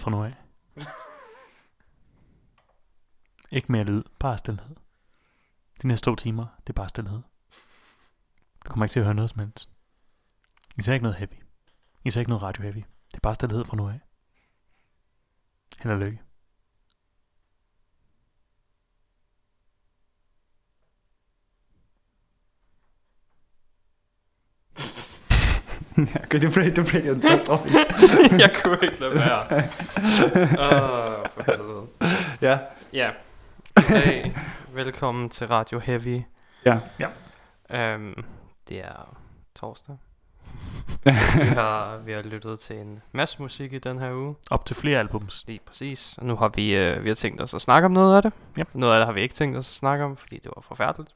fra nu af. ikke mere lyd, bare stillhed. De næste to timer, det er bare stillhed. Du kommer ikke til at høre noget som helst. I ser ikke noget heavy. I ser ikke noget radio heavy. Det er bare stillhed fra nu af. Held og lykke. Ja, okay, du blev, du blev en katastrofe. jeg kunne ikke lade være. Åh, for helvede. Ja. Ja. Hey, velkommen til Radio Heavy. Ja. Um, det er torsdag. vi, har, vi har lyttet til en masse musik i den her uge. Op til flere albums. Lige præcis. Og nu har vi, øh, vi har tænkt os at snakke om noget af det. Yep. Noget af det har vi ikke tænkt os at snakke om, fordi det var forfærdeligt.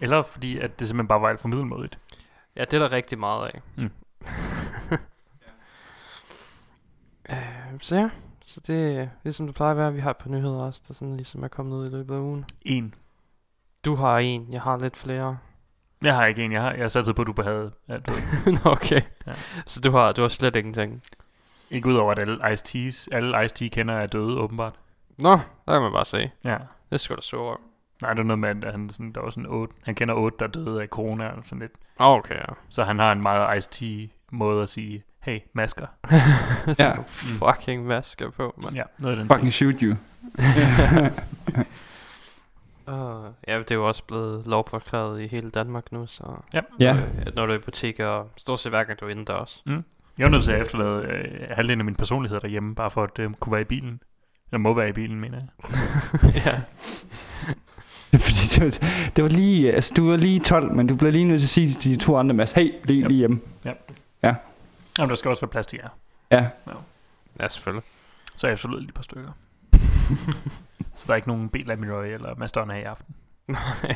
Eller fordi, at det simpelthen bare var alt for middelmådigt. Ja, det er der rigtig meget af. Mm. øh, så ja, så det er ligesom det plejer at være. Vi har par nyheder også, der sådan ligesom er kommet ud i løbet af ugen. En. Du har en, jeg har lidt flere. Jeg har ikke en. Jeg har, jeg satset på, at du havde. Nå, okay. Ja. Så du har, du har slet ingenting. Ikke udover, at alle Ice Teas, alle Ice Tea kender er døde, åbenbart. Nå, der kan man bare se. Ja. Det skal du så over. Nej, det er noget med, at han, sådan, der var sådan otte, han kender otte, der døde af corona eller sådan lidt. Ah, Okay, ja. Så han har en meget Ice Tea måde at sige, hey, masker. Ja. ja. fucking masker på, mand. Ja, noget af den Fucking shoot you. Uh, ja, det er jo også blevet lovpåklaret i hele Danmark nu, så Ja. Ja. øh, når du er i butikker, og stort set hver gang du er indendørs. Jeg er nødt til at efterlade øh, halvdelen af min personlighed derhjemme, bare for at øh, kunne være i bilen. Eller må være i bilen, mener jeg. ja. Fordi det var, det var lige, altså du var lige 12, men du blev lige nødt til at sige til de to andre, Mads, hey, lige, Yep. lige hjemme. Jamen, der skal også være plads til jer. Ja. ja, selvfølgelig. Så jeg efterlod lige et par stykker. så der er ikke nogen B-Lab Roy eller Mads Donner her i aften.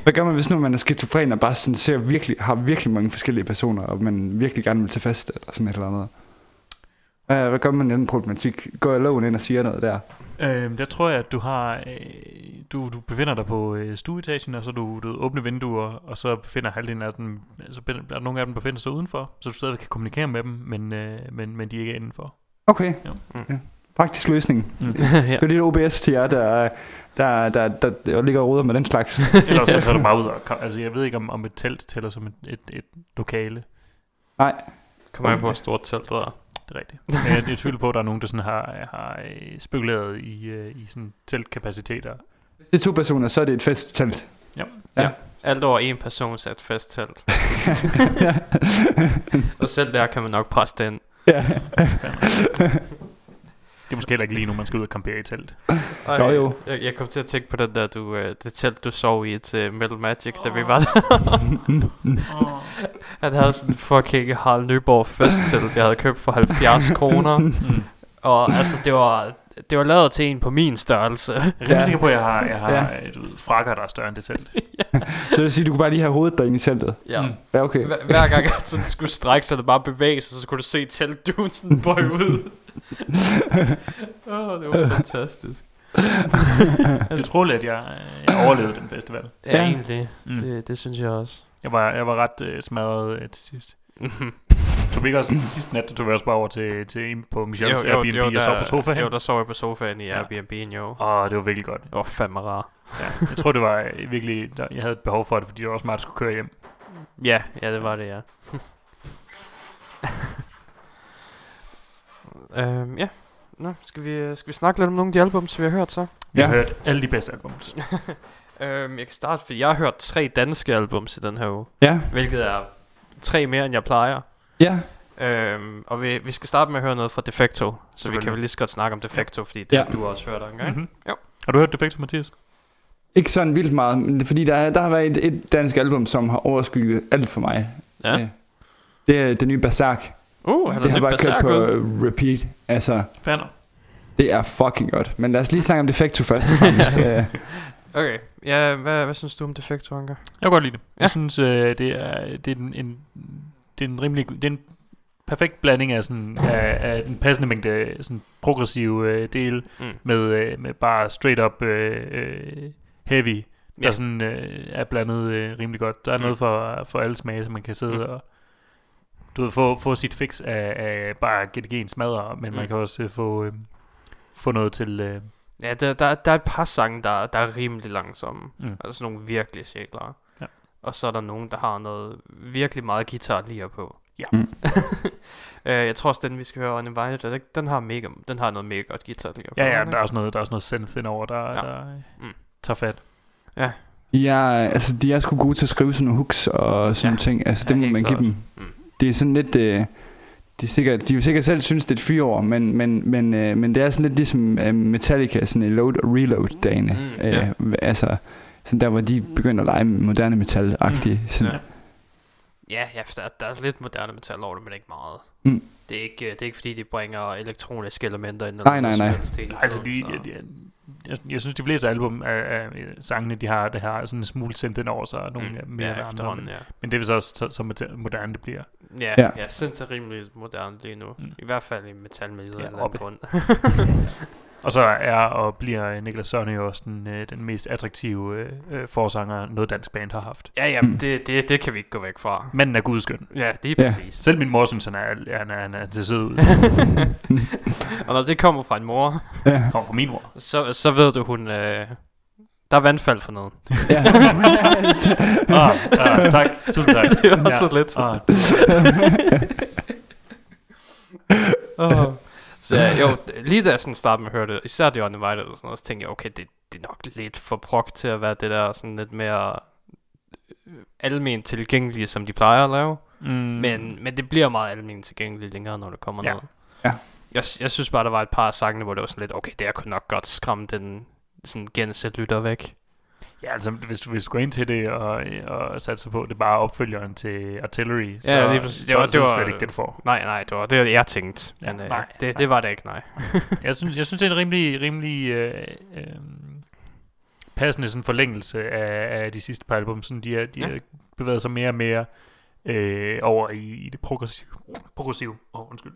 Hvad gør man, hvis nu man er skizofren og bare sådan ser virkelig, har virkelig mange forskellige personer, og man virkelig gerne vil til fest eller sådan et eller andet? Hvad, hvad gør man i den problematik? Går jeg loven ind og siger noget der? Øh, der tror jeg, at du har... Øh, du, du befinder dig på øh, stueetagen, og så du, du åbne vinduer, og så befinder halvdelen af dem... Så er nogle af dem befinder sig udenfor, så du stadig kan kommunikere med dem, men, øh, men, men de er ikke indenfor. Okay. Ja. Mm. Ja. Praktisk løsning. Mm. ja. Det er lidt OBS til jer, der, der, der, der, der ligger og roder med den slags. Ellers så tager du bare ud og... Altså, jeg ved ikke, om, om et telt tæller som et, et, et lokale. Nej. Kommer jeg på, hvor stort telt der er. Det er rigtigt. Men jeg, jeg tvivler på, at der er nogen, der sådan har, har øh, spekuleret i, øh, i sådan teltkapaciteter. Hvis det er to personer, så er det et festtelt. Ja. Ja. Alt over en person sat festtelt. og selv der kan man nok presse det ind. ja. Det er måske heller ikke lige nu, man skal ud og campere i telt. Ej, Jo, jo. Jeg, jeg kom til at tænke på den der, du, øh, det telt, du sov i til Metal Magic, da vi var der. Han havde sådan en fucking Harald Nyborg festtelt, jeg havde købt for 70 kroner. Mm. Og altså, det var, det var lavet til en på min størrelse. Jeg er rimelig Ja. sikker på, at jeg har, jeg har Ja. ja. du ved, frakker, der er større end det telt. Så det vil sige, du kunne bare lige have hovedet derinde i teltet. Ja. Mm. Ja, okay. Hver, hver gang at sådan skulle strække sig, eller bare bevæge sig, så kunne du se teltduen sådan bøje ud. Åh, oh, det var fantastisk. Det er utroligt, at jeg, jeg overlevede den festival. Ja, Ja. egentlig. Mm. Det, det synes jeg også. Jeg var, jeg var ret øh, smadret øh, til sidst. Mhm. Tog vi ikke også sidste nat, der tog vi også bare over til, til en på Michels Airbnb og sov på sofaen. Jo, der sov jeg på sofaen i Ja. Airbnb, jo. Åh, det var virkelig godt. Det var fandme rar. Ja. Jeg tror, det var øh, virkelig, der, jeg havde et behov for det, fordi det var også meget, at skulle køre hjem. Ja, ja, det var det, ja. Øhm, ja. Nå, skal vi, øh, skal vi snakke lidt om nogle af de albums, vi har hørt så? Vi har Ja. hørt alle de bedste albums. øhm, jeg kan starte, for jeg har hørt tre danske albums i den her uge. Ja, Hvilket er tre mere, end jeg plejer. ja. Øhm, og vi, vi skal starte med at høre noget fra Defecto. Så vi kan vel lige så godt snakke om Defecto, fordi det Ja. har du også hørt engang. Mm-hmm. Jo. Har du hørt Defecto, Mathias? Ikke sådan vildt meget, men det fordi der, er- der har været et, et dansk album, som har overskygget alt for mig. Ja. Øh, Det er det nye Berserk. Uh, han Det har er bare kørt på ud. repeat. Altså, Fander. det er fucking godt. Men lad os lige snakke om Defecto først og fremmest. Øh, Okay, ja, hvad, hvad synes du om Defecto, Anker? Jeg kan godt lide det. Ja. Jeg synes, øh, det er, det er en, en, det er en rimelig, det er en perfekt blanding af sådan, af, af en passende mængde sådan progressiv øh, del Mm. med, øh, med bare straight up øh, øh, heavy, der Ja. sådan øh, er blandet øh, rimelig godt. Der er Mm. noget for, for alle smage, så man kan sidde mm. og du ved, få, få sit fix af, af bare GDG'en smadre, men mm. man kan også øh, få, øh, få noget til... Øh, Ja, der, der, der er et par sange, der, der er rimelig langsomme. Mm. Altså nogle virkelig sjæklere. Ja. Og så er der nogen, der har noget virkelig meget guitar lige på. Ja. Mm. øh, jeg tror også, den vi skal høre, Uninvited, den, den har, mega, den har noget mega godt guitar lige på. ja, ja, der er også noget, der er også noget synth indover, der, Ja. ja. der Mm. mm. tager fat. de, er, altså, de er sgu gode til at skrive sådan nogle hooks og sådan Ja. ja. ting. Altså, Ja, det må helt man give klart. dem. Mm. Det er sådan lidt... Øh, de, er sikkert, de vil sikkert selv synes, det er et fyreår, men, men, men, øh, men det er sådan lidt ligesom øh, Metallica, sådan i load og reload dagene. Mm, øh, ja. Altså, sådan der, hvor de begynder at lege med moderne metal-agtige. Mm. Sådan, Ja. Ja, der, der er lidt moderne metal over det, men ikke meget. Mm. Det, er ikke, øh, det er ikke fordi, de bringer elektroniske elementer ind. Nej, nej, nej. Altså, de, de, de, jeg, jeg synes, de fleste album af, af sangene, de har det her sådan en smule sendt ind over sig, og nogle mm, mere ja, andre. efterhånden, Men, ja. men det er vist også så, så moder- moderne det bliver. Ja, Ja. ja. er rimelig moderne lige nu. Mm. I hvert fald i metalmiljøet Ja, ja, eller oppe. grund. Og så er og bliver Niklas Sonne jo også den, øh, den mest attraktive øh, øh, forsanger, noget dansk band har haft. ja, ja, Mm. det, det, det kan vi ikke gå væk fra. Manden er gudskøn. Ja, det er Ja. præcis. Selv min mor synes, han er, han er, han er til sød ud. Og når det kommer fra en mor, ja. Kommer fra min mor. så, så ved du, hun... Øh, der er vandfald for noget. ja. Ah, ah, tak. Tusind tak. det var så lidt. Ah, Oh. Så jo, lige da jeg sådan startede med at høre det, især det Uninvited og sådan noget, så tænkte jeg, okay, det, det er nok lidt for prok til at være det der sådan lidt mere øh, almen tilgængelige, som de plejer at lave. mm, Men, men det bliver meget almen tilgængeligt længere, når der kommer Ja. noget. Ja. Jeg, jeg synes bare, der var et par af sangene, hvor det var sådan lidt, okay, det her kunne nok godt skræmme den sådan gense lytter væk. Ja, altså, hvis du, hvis du går ind til det og, og satser på, det er bare opfølgeren til Artillery, Ja, så, lige præcis. Det var- så det var- slet ikke det, du får. Nej, nej, det var det, jeg tænkte. Ja, men, øh, nej, det, nej. det var det ikke, nej. Jeg synes, jeg synes det er en rimelig, rimelig øh, øh, passende sådan forlængelse af, af de sidste par album. Sådan, de har de Ja. bevæget sig mere og mere øh, over i, i det progressive. Progressive. Åh, oh, undskyld.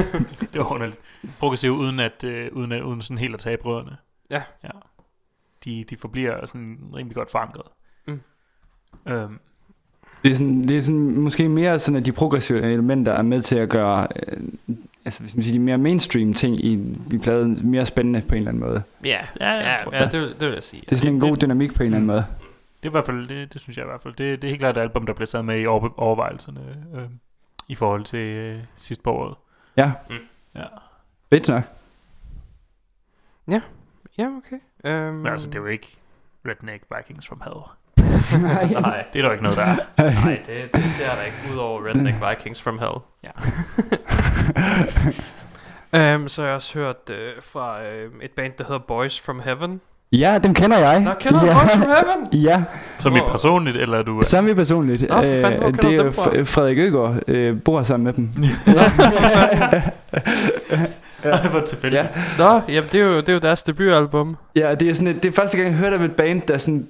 det var underligt. Progressive uden at, øh, uden at uden sådan helt at tabe rødderne. Ja. ja. De, de forbliver sådan rimelig godt forankret. Mm. Øhm, Det er, sådan, det er sådan, måske mere sådan, at de progressive elementer er med til at gøre øh, altså, hvis man siger, de mere mainstream ting i, i pladen mere spændende på en eller anden måde. Ja, Ja, ja, ja, ja det, vil- det vil jeg sige. Det er sådan en god dynamik på en eller anden Mm. måde. Det er i hvert fald, det, det synes jeg i hvert fald. Det, det er helt klart et album, der bliver taget med i over, overvejelserne øh, i forhold til øh, sidst på året. Ja, Ja. fedt nok. Ja, okay. Um, Men altså, det er jo ikke Redneck Vikings from Hell. Nej, Det er der jo ikke noget, der er. nej det, det, det er der ikke, udover Redneck Vikings from Hell. Ja. um, så har jeg også hørt uh, fra uh, et band, der hedder Boys from Heaven. Ja, dem kender jeg. Nå, kender du ja. Boys from Heaven? Ja, Som i personligt, eller er du... sammen personligt. Nå, for fanden, hvor Øh, det er dem fra? F- Frederik Øgaard, øh, bor sammen med dem. Ja. Hvor tilfældigt. Ja. Nå, jamen det er jo, det er jo deres debutalbum. Ja, det er, sådan et, det er første gang, jeg hørte om et band, der sådan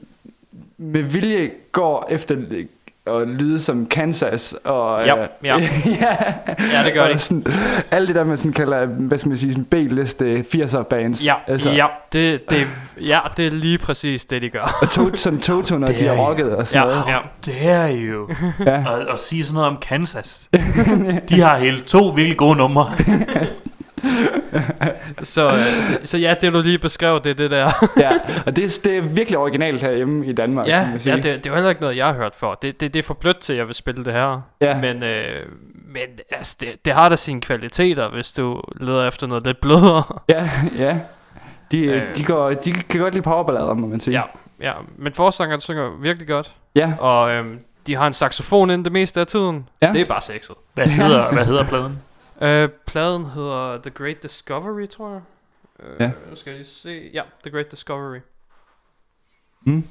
med vilje går efter at lyde som Kansas. Og, Ja, øh, ja. ja. Ja, det gør og de. Sådan, alt det der, man sådan kalder, hvad skal man sige, sådan B-liste 80'er bands. Ja, altså, ja, det, det, ja, det er lige præcis det, de gør. Og to, sådan Toto, når de har rocket og sådan Ja, noget. ja. Dare you. Ja. Og, og sige sådan noget om Kansas. De har hele to virkelig gode numre. Så, øh, så, så ja, det du lige beskrev, det er det der. ja. Og det, er- det er virkelig originalt herhjemme i Danmark, Ja, kan man sige. ja det, det er jo heller ikke noget, jeg har hørt før. Det, det, det er for blødt til, at jeg vil spille det her. Ja. Men, øh, Men altså, det, det har da sine kvaliteter, hvis du leder efter noget lidt blødere. Ja, ja. De, Øh. øh. de, går, de kan godt lide powerballader, må man sige. Ja, ja. Men forsangeren synger virkelig godt. Ja, Og øhm, de har en saxofon ind det meste af tiden. Ja. Det er bare sexet. Hvad hedder, hvad hedder pladen? Øh, pladen hedder The Great Discovery, tror jeg. Øh, Ja. Nu skal jeg lige se. Ja, The Great Discovery. Mm.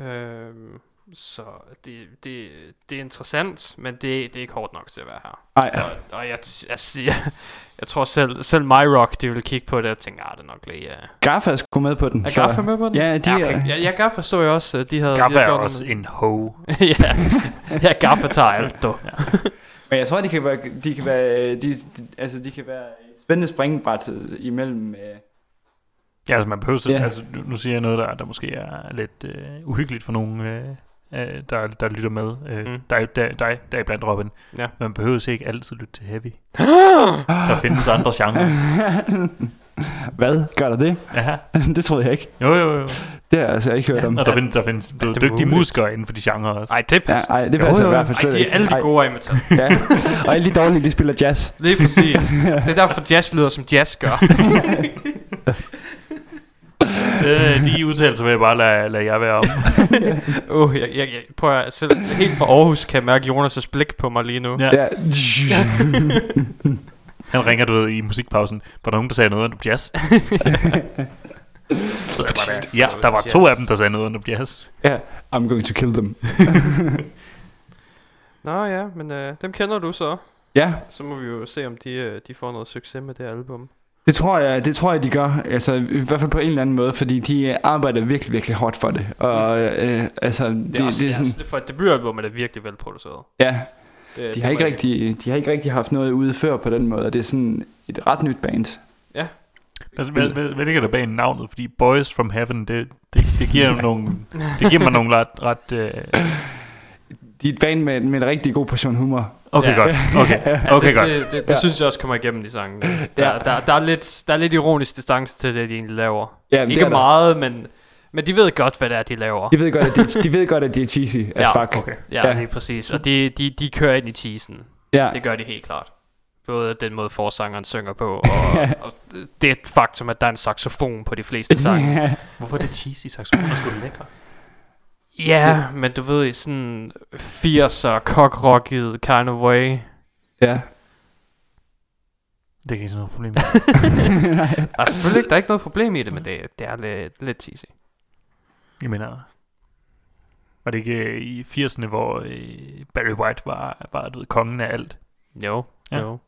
Øhm, så det, det, det er interessant, men det, det er ikke hårdt nok til at være her. Ej, ja. Og, og jeg, jeg, jeg, jeg tror selv, selv My Rock, de vil kigge på det og tænke, ah, det er nok lige... Uh... Gaffa er sgu med på den. Er Gaffa med på den? Ja, de ja, er... okay. ja, ja, Gaffa så jeg også, at de havde... Gaffa de er havde gjort også en ho. ja, ja, Gaffa tager alt, du. Men jeg tror, de kan være, de kan være, de, de, altså, de kan være et spændende springbræt øh, imellem... Øh, Ja, altså man behøver, yeah. altså nu, nu siger jeg noget, der, der måske er lidt øh, uhyggeligt for nogen, øh, øh, der, der lytter med. Øh, Mm. mm. der, er jo- der, er blandt Robin. Ja. Man behøver ikke altid lytte til heavy. der findes andre genrer. Hvad? Gør der det? Ja. det troede jeg ikke. Jo, jo, jo. Det har jeg altså ikke hørt om. Og der findes, der findes det ja, er dygtige muligt. musikere inden for de genrer også. Ej, det Ja, passer. ej, det Jo, passer jo, i jo. hvert fald Ej, slet de er alle de Ej, gode metal. Ja. Og alle de dårlige, de spiller jazz. Lige præcis. Det er derfor jazz lyder som jazz gør. Øh, de udtalelser vil jeg bare lade, lade jer være om. Uh, jeg, jeg, jeg prøver at selv helt fra Aarhus kan jeg mærke Jonas' blik på mig lige nu. Ja. Ja. Han ringer, du ved, i musikpausen. Var der nogen, der sagde noget om jazz? Så jeg bare der. Ja, der var to af dem, der sagde noget om jazz. I'm going to kill them. Nå ja, men øh, dem kender du så. Ja, Så må vi jo se, om de, øh, de får noget succes med det album. det tror jeg, det tror jeg, de gør. Altså, i hvert fald på en eller anden måde, fordi de øh, arbejder virkelig, virkelig hårdt for det. Og øh, altså, det, Det er, også, det er sådan, det for et debutalbum er det virkelig velproduceret. ja, Det, de det har, ikke rigtig, de har ikke rigtig haft noget ude før på den måde, og det er sådan et ret nyt band. Altså, hvad, hvad, hvad ligger der bag navnet? Fordi Boys from Heaven, det, det, det giver nogle, det giver mig nogle ret, ret øh, De er et band med, med en rigtig god portion humor. okay Ja. godt, okay, okay det, godt. Det, det, det Ja. synes jeg også kommer igennem de sange. Der, Ja. der, der, er lidt, der er lidt ironisk distance til det, de egentlig laver. Ja, Ikke det er der. meget, men, men de ved godt, hvad det er, de laver. De ved godt, at de, de, ved godt, at de er cheesy as Ja, fuck. Okay. Ja, Ja. lige præcis. Og de, de, de kører ind i cheesen. Ja. Det gør de helt klart. Både den måde forsangeren synger på, og, og det er et faktum, at der er en saxofon på de fleste sange. Hvorfor er det cheesy saxofon, der skulle lækre? Ja, men du ved, i sådan 80'er cockrocket kind of way. ja. Det kan ikke sådan noget problem. med. Der er selvfølgelig ikke, der er ikke noget problem i det, men det, det er lidt, lidt cheesy. Jeg mener, var det ikke øh, i 80'erne, hvor øh, Barry White var, var du ved, kongen af alt? Jo, Ja. jo.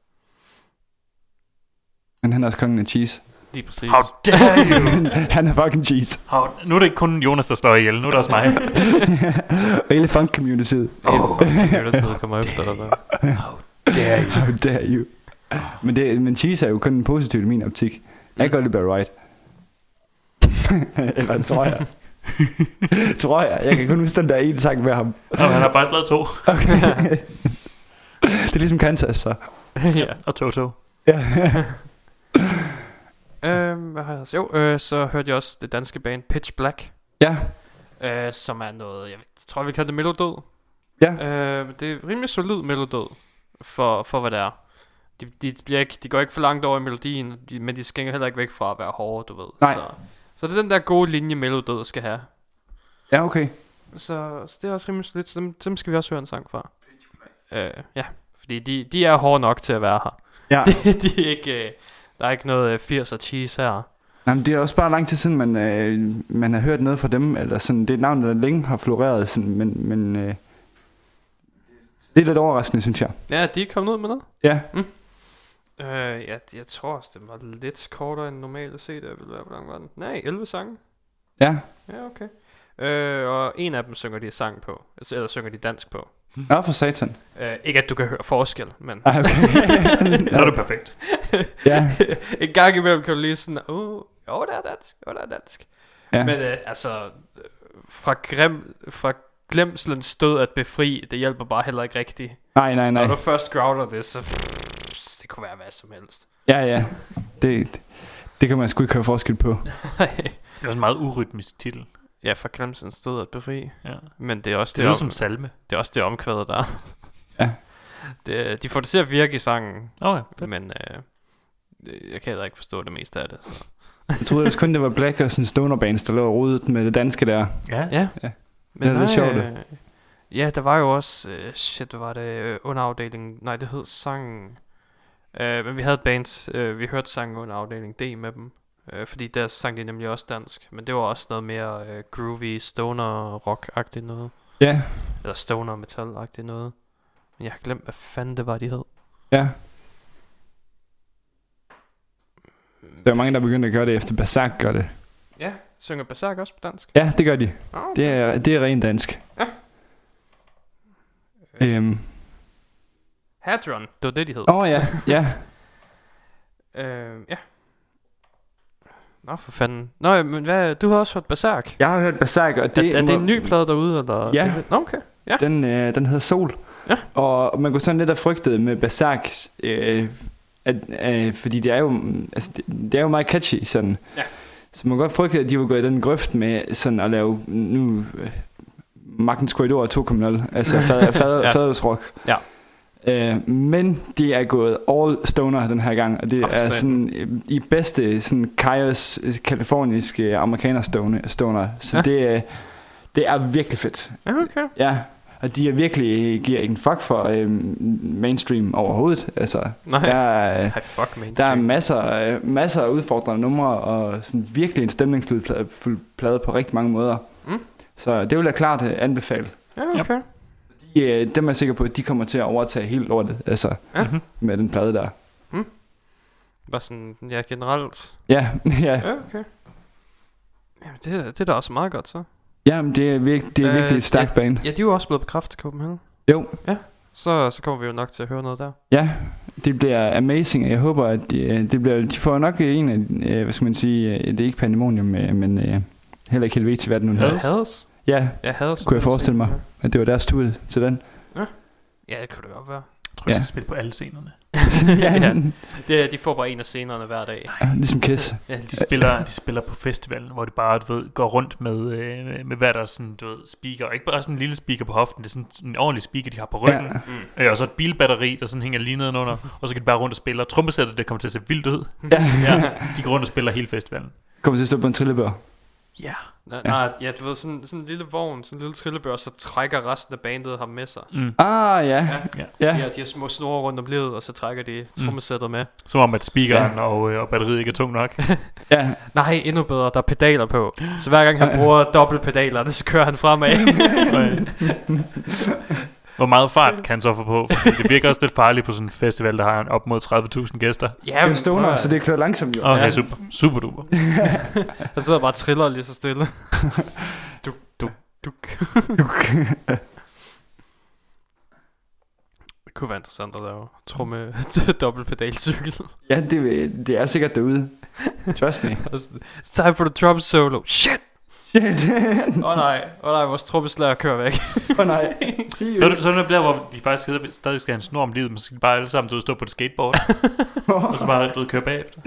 Men han er også kongen af cheese. Lige præcis. How dare you! han er fucking cheese. How, nu er det ikke kun Jonas, der slår ihjel, nu er det også mig. Og hele funk communityet. Oh, community kommer efter dig der. Dare you. How dare you. Men, det, men cheese er jo kun positivt i min optik. Jeg kan godt lide Barry White. Eller det tror jeg. tror jeg. Jeg kan kun huske den der ene sang med ham. Og han har faktisk lavet to. Okay. det er ligesom Kansas, så. ja. Og Toto. Ja. Øhm, hvad har jeg også? Jo, øh, så hørte jeg også det danske band Pitch Black, ja. øh, som er noget, jeg tror, vi kalder det melodød. Ja. Øh, det er rimelig solid melodød, for, for hvad det er. De, de, bliver ikke, de går ikke for langt over i melodien, de, men de skænger heller ikke væk fra at være hårde, du ved. Nej. Så, så det er den der gode linje, melodød skal have. Ja, okay. Så, så det er også rimelig solidt, så dem, dem skal vi også høre en sang fra. Øh, ja, fordi de, de er hårde nok til at være her. Ja. de, de er ikke, øh, der er ikke noget øh, 80'er cheese her. Jamen, det er også bare lang tid siden, man, øh, man har hørt noget fra dem. Eller sådan, det er et navn, der længe har floreret. Sådan, men men øh, det er lidt overraskende, synes jeg. Ja, de er kommet ud med noget. Ja. Øh, ja, jeg tror også, det var lidt kortere end normalt at se det. Vil være, hvor lang var den? Nej, 11 sange. Ja. Ja, okay. Øh, og en af dem synger de sang på. Altså, eller synger de dansk på. Nå, for satan. Øh, ikke at du kan høre forskel, men Ah, okay. Så er det perfekt. ja. en gang imellem kan du lige sådan, åh, oh, oh, det er dansk, åh, oh, det er dansk. ja. Men øh, altså, fra, grim, fra glemslens stød at befri, det hjælper bare heller ikke rigtigt. Nej, nej, nej. Når du først growler det, så kunne være hvad som helst. Ja, ja. Det, det kan man sgu ikke høre forskel på. Det er også en meget urytmisk titel. ja, fra glemslens stød at befri. Ja. Men det er også Det det, om, som salme. det, er også det omkvædet der. er. det, de får det til at virke i sangen, Okay, fedt. men øh, jeg kan heller ikke forstå det meste af det. Så. Jeg troede ellers kun, det var Black og sådan Stoner Bands, der lå og rodet med det danske der. Ja, Ja, Ja. men Det er lidt sjovt, det. øh, Ja, der var jo også, øh, shit, hvad var det, øh, underafdelingen, nej, det hed sangen, øh, men vi havde et band, øh, vi hørte sangen under afdeling D med dem, øh, fordi der sang de nemlig også dansk, men det var også noget mere øh, groovy, stoner rock-agtigt noget, Ja, eller stoner metal-agtigt noget, men jeg har glemt, hvad fanden det var, de hed. ja. Der er mange, der begyndte at gøre det efter Berserk gør det. Ja, synger Berserk også på dansk? Ja, det gør de. Oh, Det er, det er rent dansk. Ja. Øhm. Hadron, det var det, de hed. Åh oh, ja, ja. Øh, ja. Nå, for fanden. Nå, men hvad, du har også hørt Berserk. Jeg har hørt Berserk, og det, er, er det en ny plade derude, eller? Ja. Det, Nå, okay. Ja. Den, øh, den hedder Sol. Ja. Og man kunne sådan lidt have frygtet med Berserk, øh, at, øh, fordi det er jo, altså, det, det er jo meget catchy sådan. Ja. Så man kan godt frygte, at de var gået i den grøft med sådan at lave nu øh, Magtens Korridor 2.0, altså fad, fad, Ja. fadelsrock. Ja. Øh, men de er gået all stoner den her gang, og det for er sådan øh, i bedste sådan Kaios øh, kaliforniske amerikaner stoner, stoner. Så Ja. det, øh, det er virkelig fedt. Ja, okay. Ja, og de er virkelig giver ikke en fuck for øhm, mainstream overhovedet. Altså, Nej. der, er, Ej, fuck mainstream. der er masser, øh, masser af udfordrende numre, og sådan virkelig en stemningsfuld plade, plade på rigtig mange måder. Mm. Så det vil jeg klart øh, anbefale. Ja, okay. De, øh, dem er jeg sikker på, at de kommer til at overtage helt lortet, altså Ja. Mhm. med den plade der. Bare sådan, ja, generelt. Ja, ja, Ja, okay. Jamen, det, det er da også meget godt, så. ja men det er, virke, det er Øh, virkelig et stærkt band. Ja, de er jo også blevet bekræftet i Copenhagen. Jo, Så, så kommer vi jo nok til at høre noget der. ja, det bliver amazing, og jeg håber, at de, øh, det bliver, de får nok en af, øh, hvad skal man sige, øh, det er ikke pandemonium, men heller ikke helvete til, hvad den nu hedder. Hades? Ja, Ja, Hades. Kunne jeg forestille mig. At det var deres tur til den. Ja, det kunne det godt være. Jeg tror, de Ja. skal spille på alle scenerne. ja. Det, er- de får bare en af scenerne hver dag. ligesom Kiss. Ja, De spiller, de spiller på festivalen, hvor de bare du ved, går rundt med, øh, med hver deres sådan, du ved, speaker. Og ikke bare sådan en lille speaker på hoften, det er sådan, en ordentlig speaker, de har på ryggen. Ja. Ja. Øh, og så et bilbatteri, der sådan hænger lige nedenunder. Og så kan de bare rundt og spille. Og trommesættet, det kommer til at se vildt ud. Ja. Ja, de går rundt og spiller hele festivalen. Kommer til at stå på en trillebør. Ja. Nej, nej, ja, du ved, sådan, sådan en lille vogn, sådan en lille trillebør, så trækker resten af bandet ham med sig. Mm. Ah, ja. Ja. De, Ja, har, de har små snore rundt om livet, og så trækker de trommesættet med. Som om, at speakeren ja. og, øh, og batteriet ikke er tung nok. ja. Nej, endnu bedre, der er pedaler på. Så hver gang han bruger dobbelt pedaler, så kører han fremad. Og, Hvor meget fart kan han så få på? Fordi det virker også lidt farligt på sådan en festival, der har op mod 30.000 gæster. Det er jo stoner, så det kører langsomt jo. Okay, Ja. super, super duper. Han sidder bare og triller lige så stille. Duk, duk, duk. Det kunne være interessant at lave tromme dobbelt pedalcykel. Ja, det, det er sikkert derude. Trust me. It's time for the drum solo. Shit! Shit. Åh oh, nej, åh oh, nej, vores trommeslager kører væk. Åh oh, nej. Så er det, så er det der, hvor de faktisk stadig- stadig skal have en snor om livet, men så skal bare alle sammen du stå på et skateboard, og så bare du køre bagefter.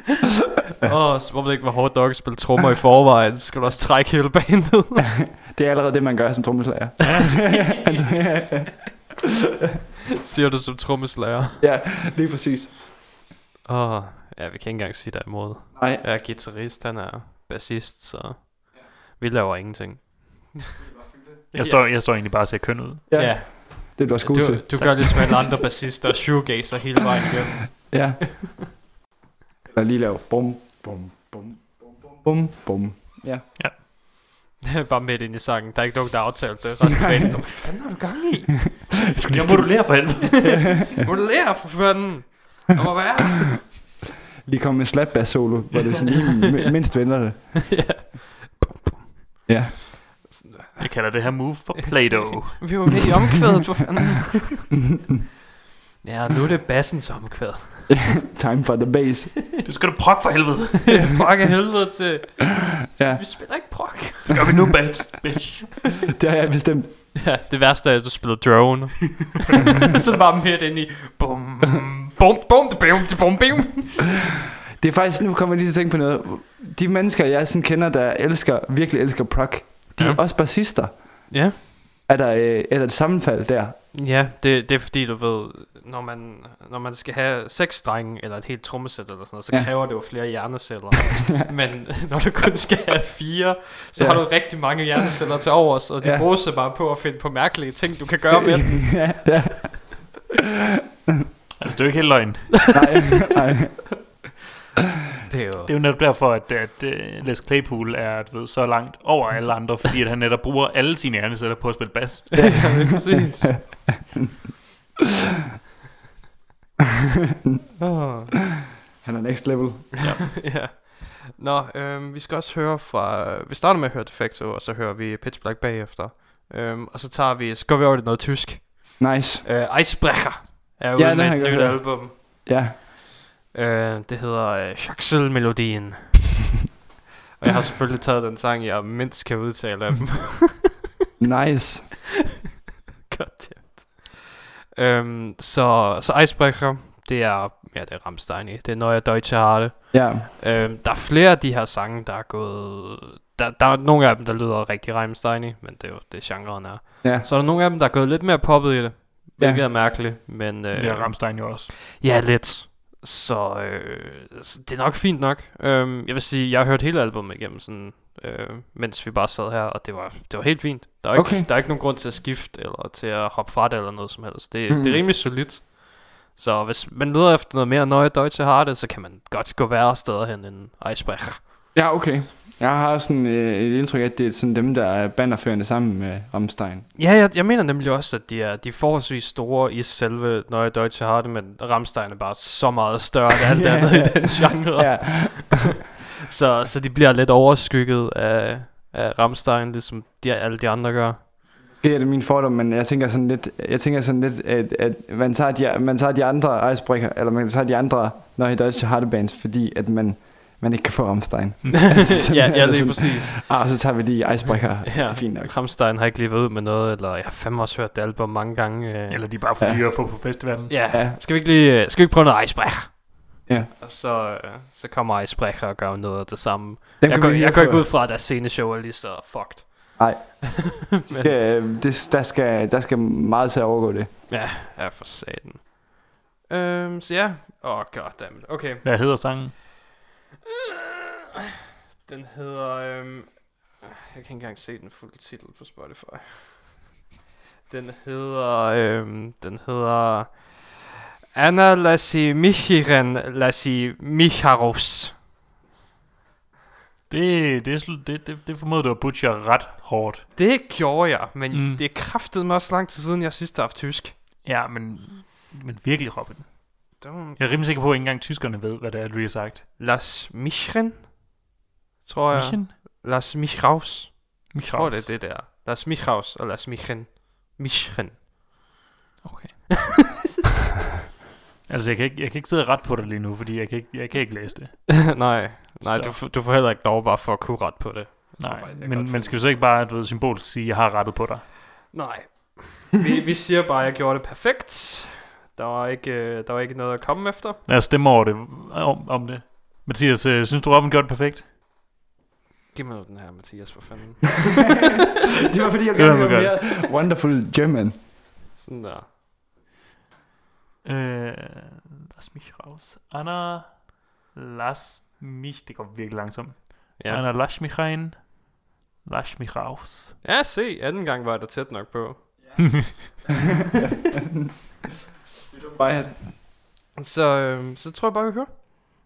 Åh, oh, som om det ikke var hårdt nok at spille trommer i forvejen, så skal du også trække hele bandet. Det er allerede det, man gør som trommeslager. Altså, ja. Siger du som trommeslager. ja, lige præcis. Åh, oh, ja, vi kan ikke engang sige der imod. Nej. Jeg er guitarist, han er bassist, så vi laver ingenting. Jeg står, jeg står egentlig bare og ser køn ud. Ja, ja. det er du også god Du, til. du gør ligesom alle andre bassister og shoegazer hele vejen igennem. Ja. Eller lige lave bum, bum, bum, bum, bum, bum. Ja. Bare midt ind i sangen. Der er ikke nogen, der har aftalt det. Resten af hvad fanden har du gang i? Jeg modulerer for helvede. Modulerer for fanden! Der må være. Lige komme med slap bass solo, hvor det er sådan lige mi- mindst venter det. ja. Ja. Jeg kalder det her move for Play-Doh. Vi var midt i omkvædet, for fanden. ja, nu er det bassens omkvæd. Time for the bass. Du skal da prok for helvede. Prok af helvede til. Ja, Vi spiller ikke prok. Det gør vi nu, bad, bitch. det har jeg bestemt. Ja, det værste er, at du spiller drone. så er det bare midt ind i... Bum, bum, bum, bum, bum, bum. Det er faktisk, nu kommer jeg lige til at tænke på noget. De mennesker, jeg sådan kender, der elsker, virkelig elsker prog, de er Ja. også bassister. Ja. Er der, øh, er der et sammenfald der? Ja, det, det er fordi, du ved, når man, når man skal have seks strenge eller et helt trommesæt eller sådan noget, så Ja. kræver det jo flere hjerneceller. Men når du kun skal have fire, så Ja. har du rigtig mange hjerneceller til overs, og de Ja. sig bare på at finde på mærkelige ting, du kan gøre med den. ja, ja. Altså, det er jo ikke helt løgn. Nej, nej. Det er jo... Det er jo netop derfor, at, at uh, Les Claypool er du ved, så langt over alle andre, fordi at han netop bruger alle sine hjerneceller på at spille bas. ja, ja, præcis. oh. Han er next level. ja. Nå, øhm, vi skal også høre fra... Vi starter med at høre Defecto, og så hører vi Pitch Black bagefter. Øhm, og så tager vi... Så går vi over til noget tysk. Nice. Øh, Eisbrecher er Ja, med har et nyt album. Ja. Øh, det hedder øh, Schaxel-melodien. og jeg har selvfølgelig taget den sang, jeg mindst kan udtale af dem. Nice. Goddammit. Øhm, så, så Eisbrecher, det er... Ja, det er Rammstein i. Det er Neue Deutsche Harte. Ja. Øhm, der er flere af de her sange, der er gået... Der, der er nogle af dem, der lyder rigtig Rammstein men det er jo det, genren er. Ja. Så er der nogle af dem, der er gået lidt mere poppet i det, hvilket Ja. er mærkeligt, men... Øh, Det er Ramstein jo også. Ja, lidt. Så, øh, så det er nok fint nok. Øhm, jeg vil sige, jeg har hørt hele albumet igennem, sådan, øh, mens vi bare sad her, og det var, det var helt fint. Der er, Okay. ikke, der er ikke nogen grund til at skifte, eller til at hoppe fra det, eller noget som helst. Det, mm. det er rimelig solidt. Så hvis man leder efter noget mere nøje Deutsche Harte, så kan man godt gå værre steder hen end Eisbrecher. Ja, okay. Jeg har sådan øh, et indtryk af, at det er sådan dem, der er bannerførende sammen med Rammstein. Ja, jeg, jeg mener nemlig også, at de er, de er forholdsvis store i selve Neue Deutsche Harte, men Rammstein er bare så meget større end alt Ja, andet ja. i den genre. Ja. Så, så de bliver lidt overskygget af, af Rammstein, ligesom de, alle de andre gør. Det er det min fordom, men jeg tænker sådan lidt, jeg tænker sådan lidt at, at man, tager de, man tager de andre icebreaker, eller man tager de andre når i Deutsche Hardebands, fordi at man, man ikke kan få Rammstein. Altså, ja, ja, eller det er præcis. Ah, så tager vi de icebreaker. Ja. Det er fint nok. Rammstein har ikke lige været ud med noget, eller jeg har fandme også hørt det album mange gange. øh. Eller de er bare for Ja. dyre at få på festivalen. Ja, Ja. skal vi ikke lige, øh, skal vi ikke prøve noget Eisbrecher? Ja. Og så, øh, så kommer Eisbrecher og gør noget af det samme. Den Jeg går, lige jeg går ikke ud fra, at deres sceneshow er lige så fucked. Nej. Men, Skal, øh, det, der, skal, der skal meget til at overgå det. ja, ja, for satan. Øhm, så ja. Åh, oh, goddammit. Okay. Hvad hedder sangen? Den hedder... Øhm, jeg kan ikke engang se den fulde titel på Spotify. Den hedder... Øhm, den hedder... Anna Lassi Michiren Lassi Micharus. Det, det, er det, det, det formoder du at butcher ret hårdt. Det gjorde jeg, men Mm. mm. det er kraftet mig også lang tid siden, jeg sidst har haft tysk. Ja, men, men virkelig, Robin. Don't. Jeg er rimelig sikker på, at ikke engang tyskerne ved, hvad det er, du har sagt. Las Michiren? Tror jeg. Mission? Las Michraus. Jeg Michaus. tror, det er det der. Las Michraus og Las Michiren. Michiren. Okay. altså, jeg kan, ikke, jeg kan ikke sidde ret på det lige nu, fordi jeg kan ikke, jeg kan ikke læse det. nej, nej Så. du, du får heller ikke lov bare for at kunne ret på det. Jeg Nej, faktisk, jeg men man skal jo så ikke bare, du ved, symbolisk sige, at jeg har rettet på dig. Nej. vi, vi siger bare, at jeg gjorde det perfekt. Der var ikke, øh, der var ikke noget at komme efter. Lad os stemme over det, om, om det. Mathias, øh, synes du, Robin gjorde det perfekt? Giv mig nu den her, Mathias, for fanden. det var fordi, jeg gerne ville mere wonderful German. Sådan der. Øh, lass mich raus. Anna, lass mich, det går virkelig langsomt. Ja. Anna, lass mich rein. Lass mich raus. ja, se, anden gang var da tæt nok på. Bare Så, øh, så tror jeg bare, vi hører.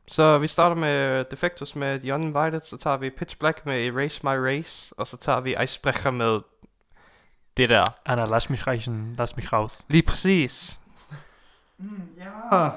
Så vi starter med Defectus med The Uninvited, så tager vi Pitch Black med Erase My Race, og så tager vi Icebreaker med det der. Anna, lass mich rein. Lass mich raus. Lige præcis. ja.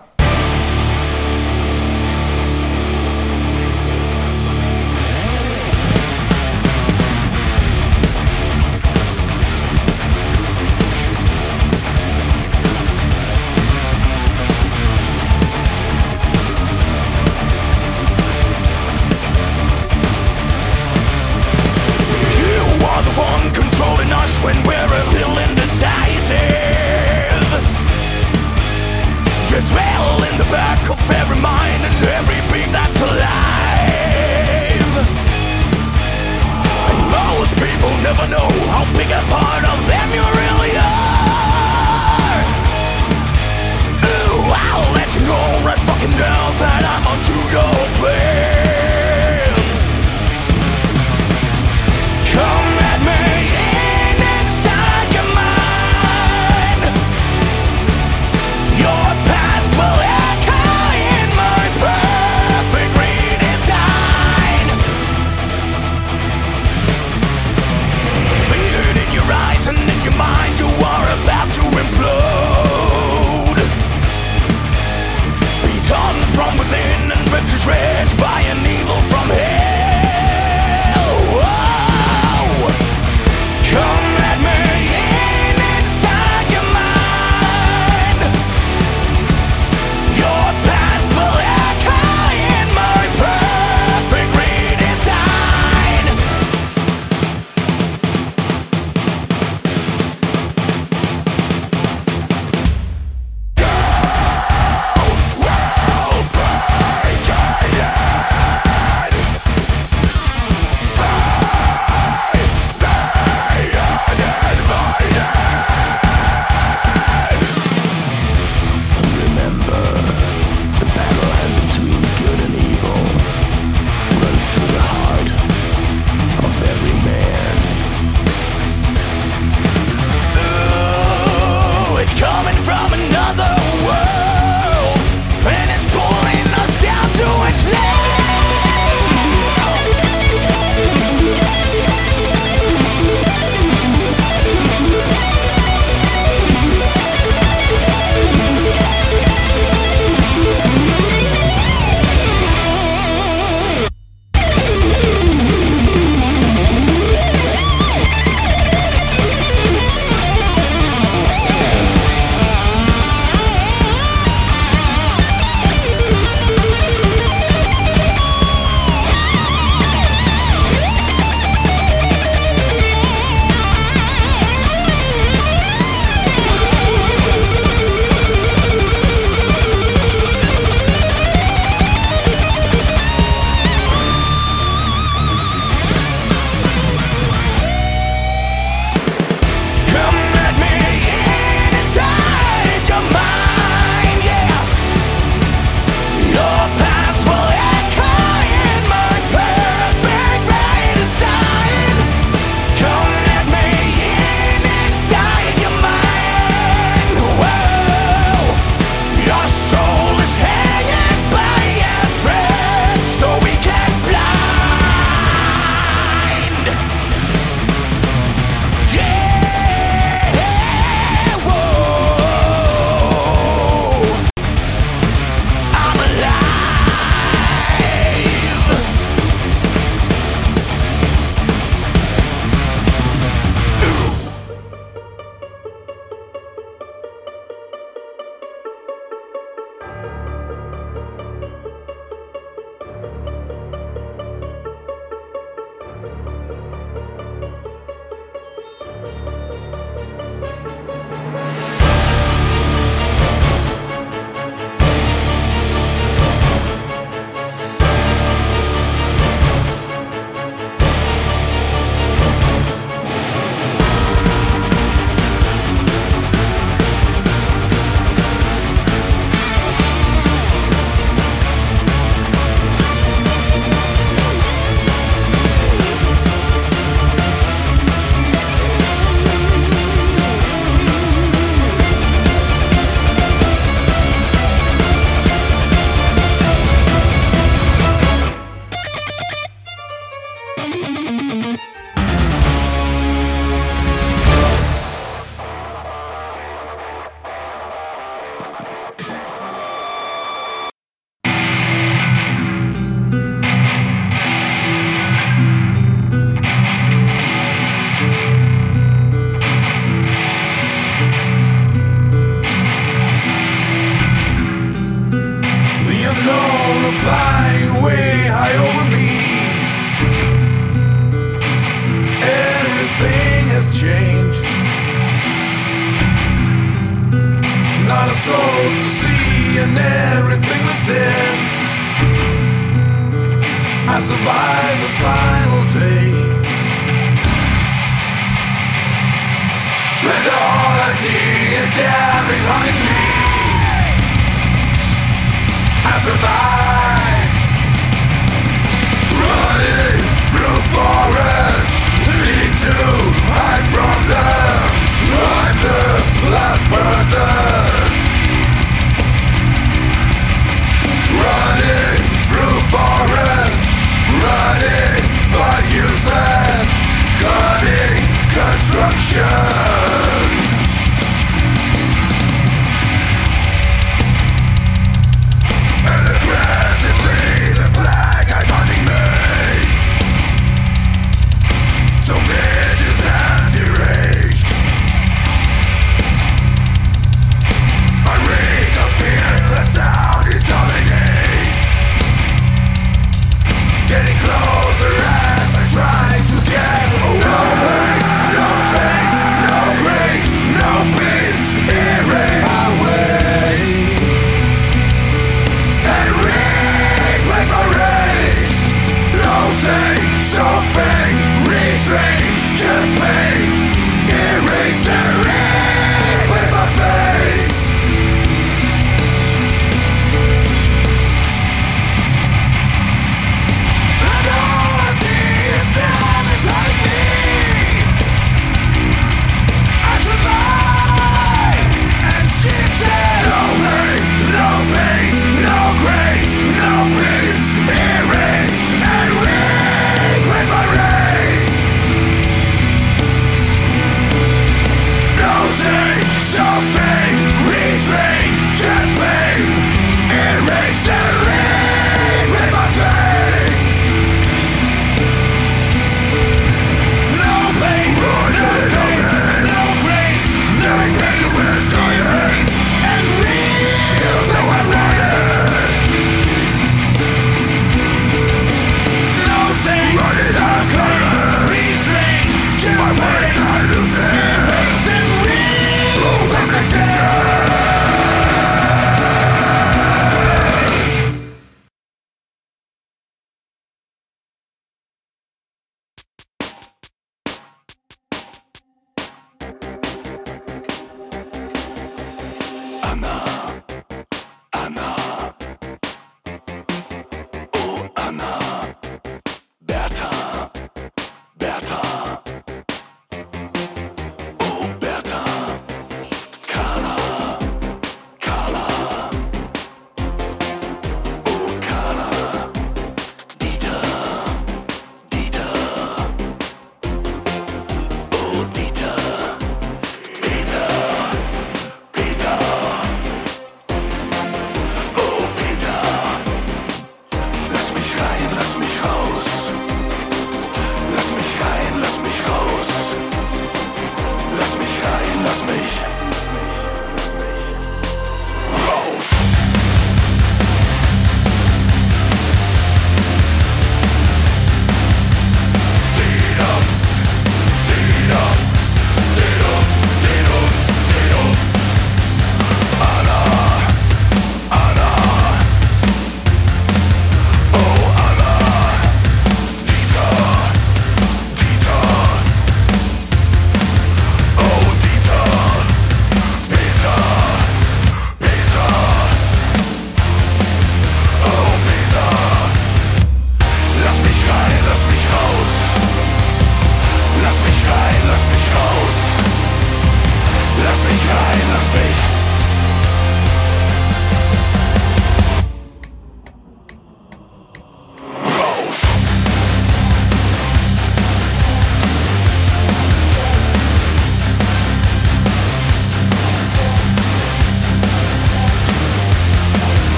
every mind and every being that's alive. And most people never know how big a part.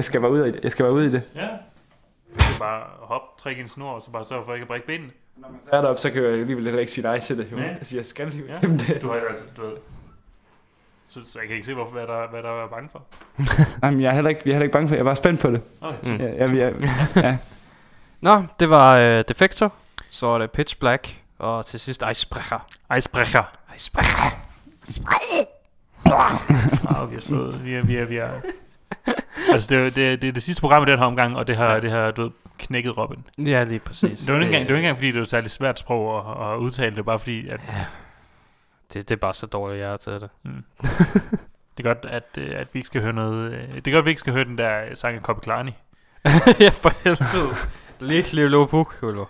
Jeg skal være ude i det. Jeg skal være ude i det. Ja. Du skal bare hoppe, trække en snor, og så bare sørge for ikke at brække benene. Når man så er deroppe, så kan jeg alligevel heller ikke sige nej til det. Jo. Ja. Altså, jeg skal lige Ja. det. Du har jo altså, du ved, så, så jeg kan ikke se, hvorfor, hvad der, hvad der er bange for. Jamen, jeg er heller ikke, jeg er heller ikke bange for det. Jeg er bare spændt på det. Okay. Mm. Ja, jeg, jeg, ja. Nå, det var øh, Defector. Så er det Pitch Black. Og til sidst Icebreaker. Icebreaker. Icebreaker. Ah, vi har slået, vi er, vi er, vi er. altså, det, er, det, det er det sidste program i den her omgang, og det har, Ja. det har du ved, knækket Robin. Ja, lige præcis. Det var ikke engang, det var ikke engang fordi, det var et særligt svært sprog at, at udtale det, bare fordi, at det, det er bare så dårligt, jeg er til det. mm. det er godt, at, øh, at vi ikke skal høre noget... øh, Det er godt, at vi ikke skal høre den der øh, sang af Koppe Klarni. ja, for helvede. Lidt lille pukulo.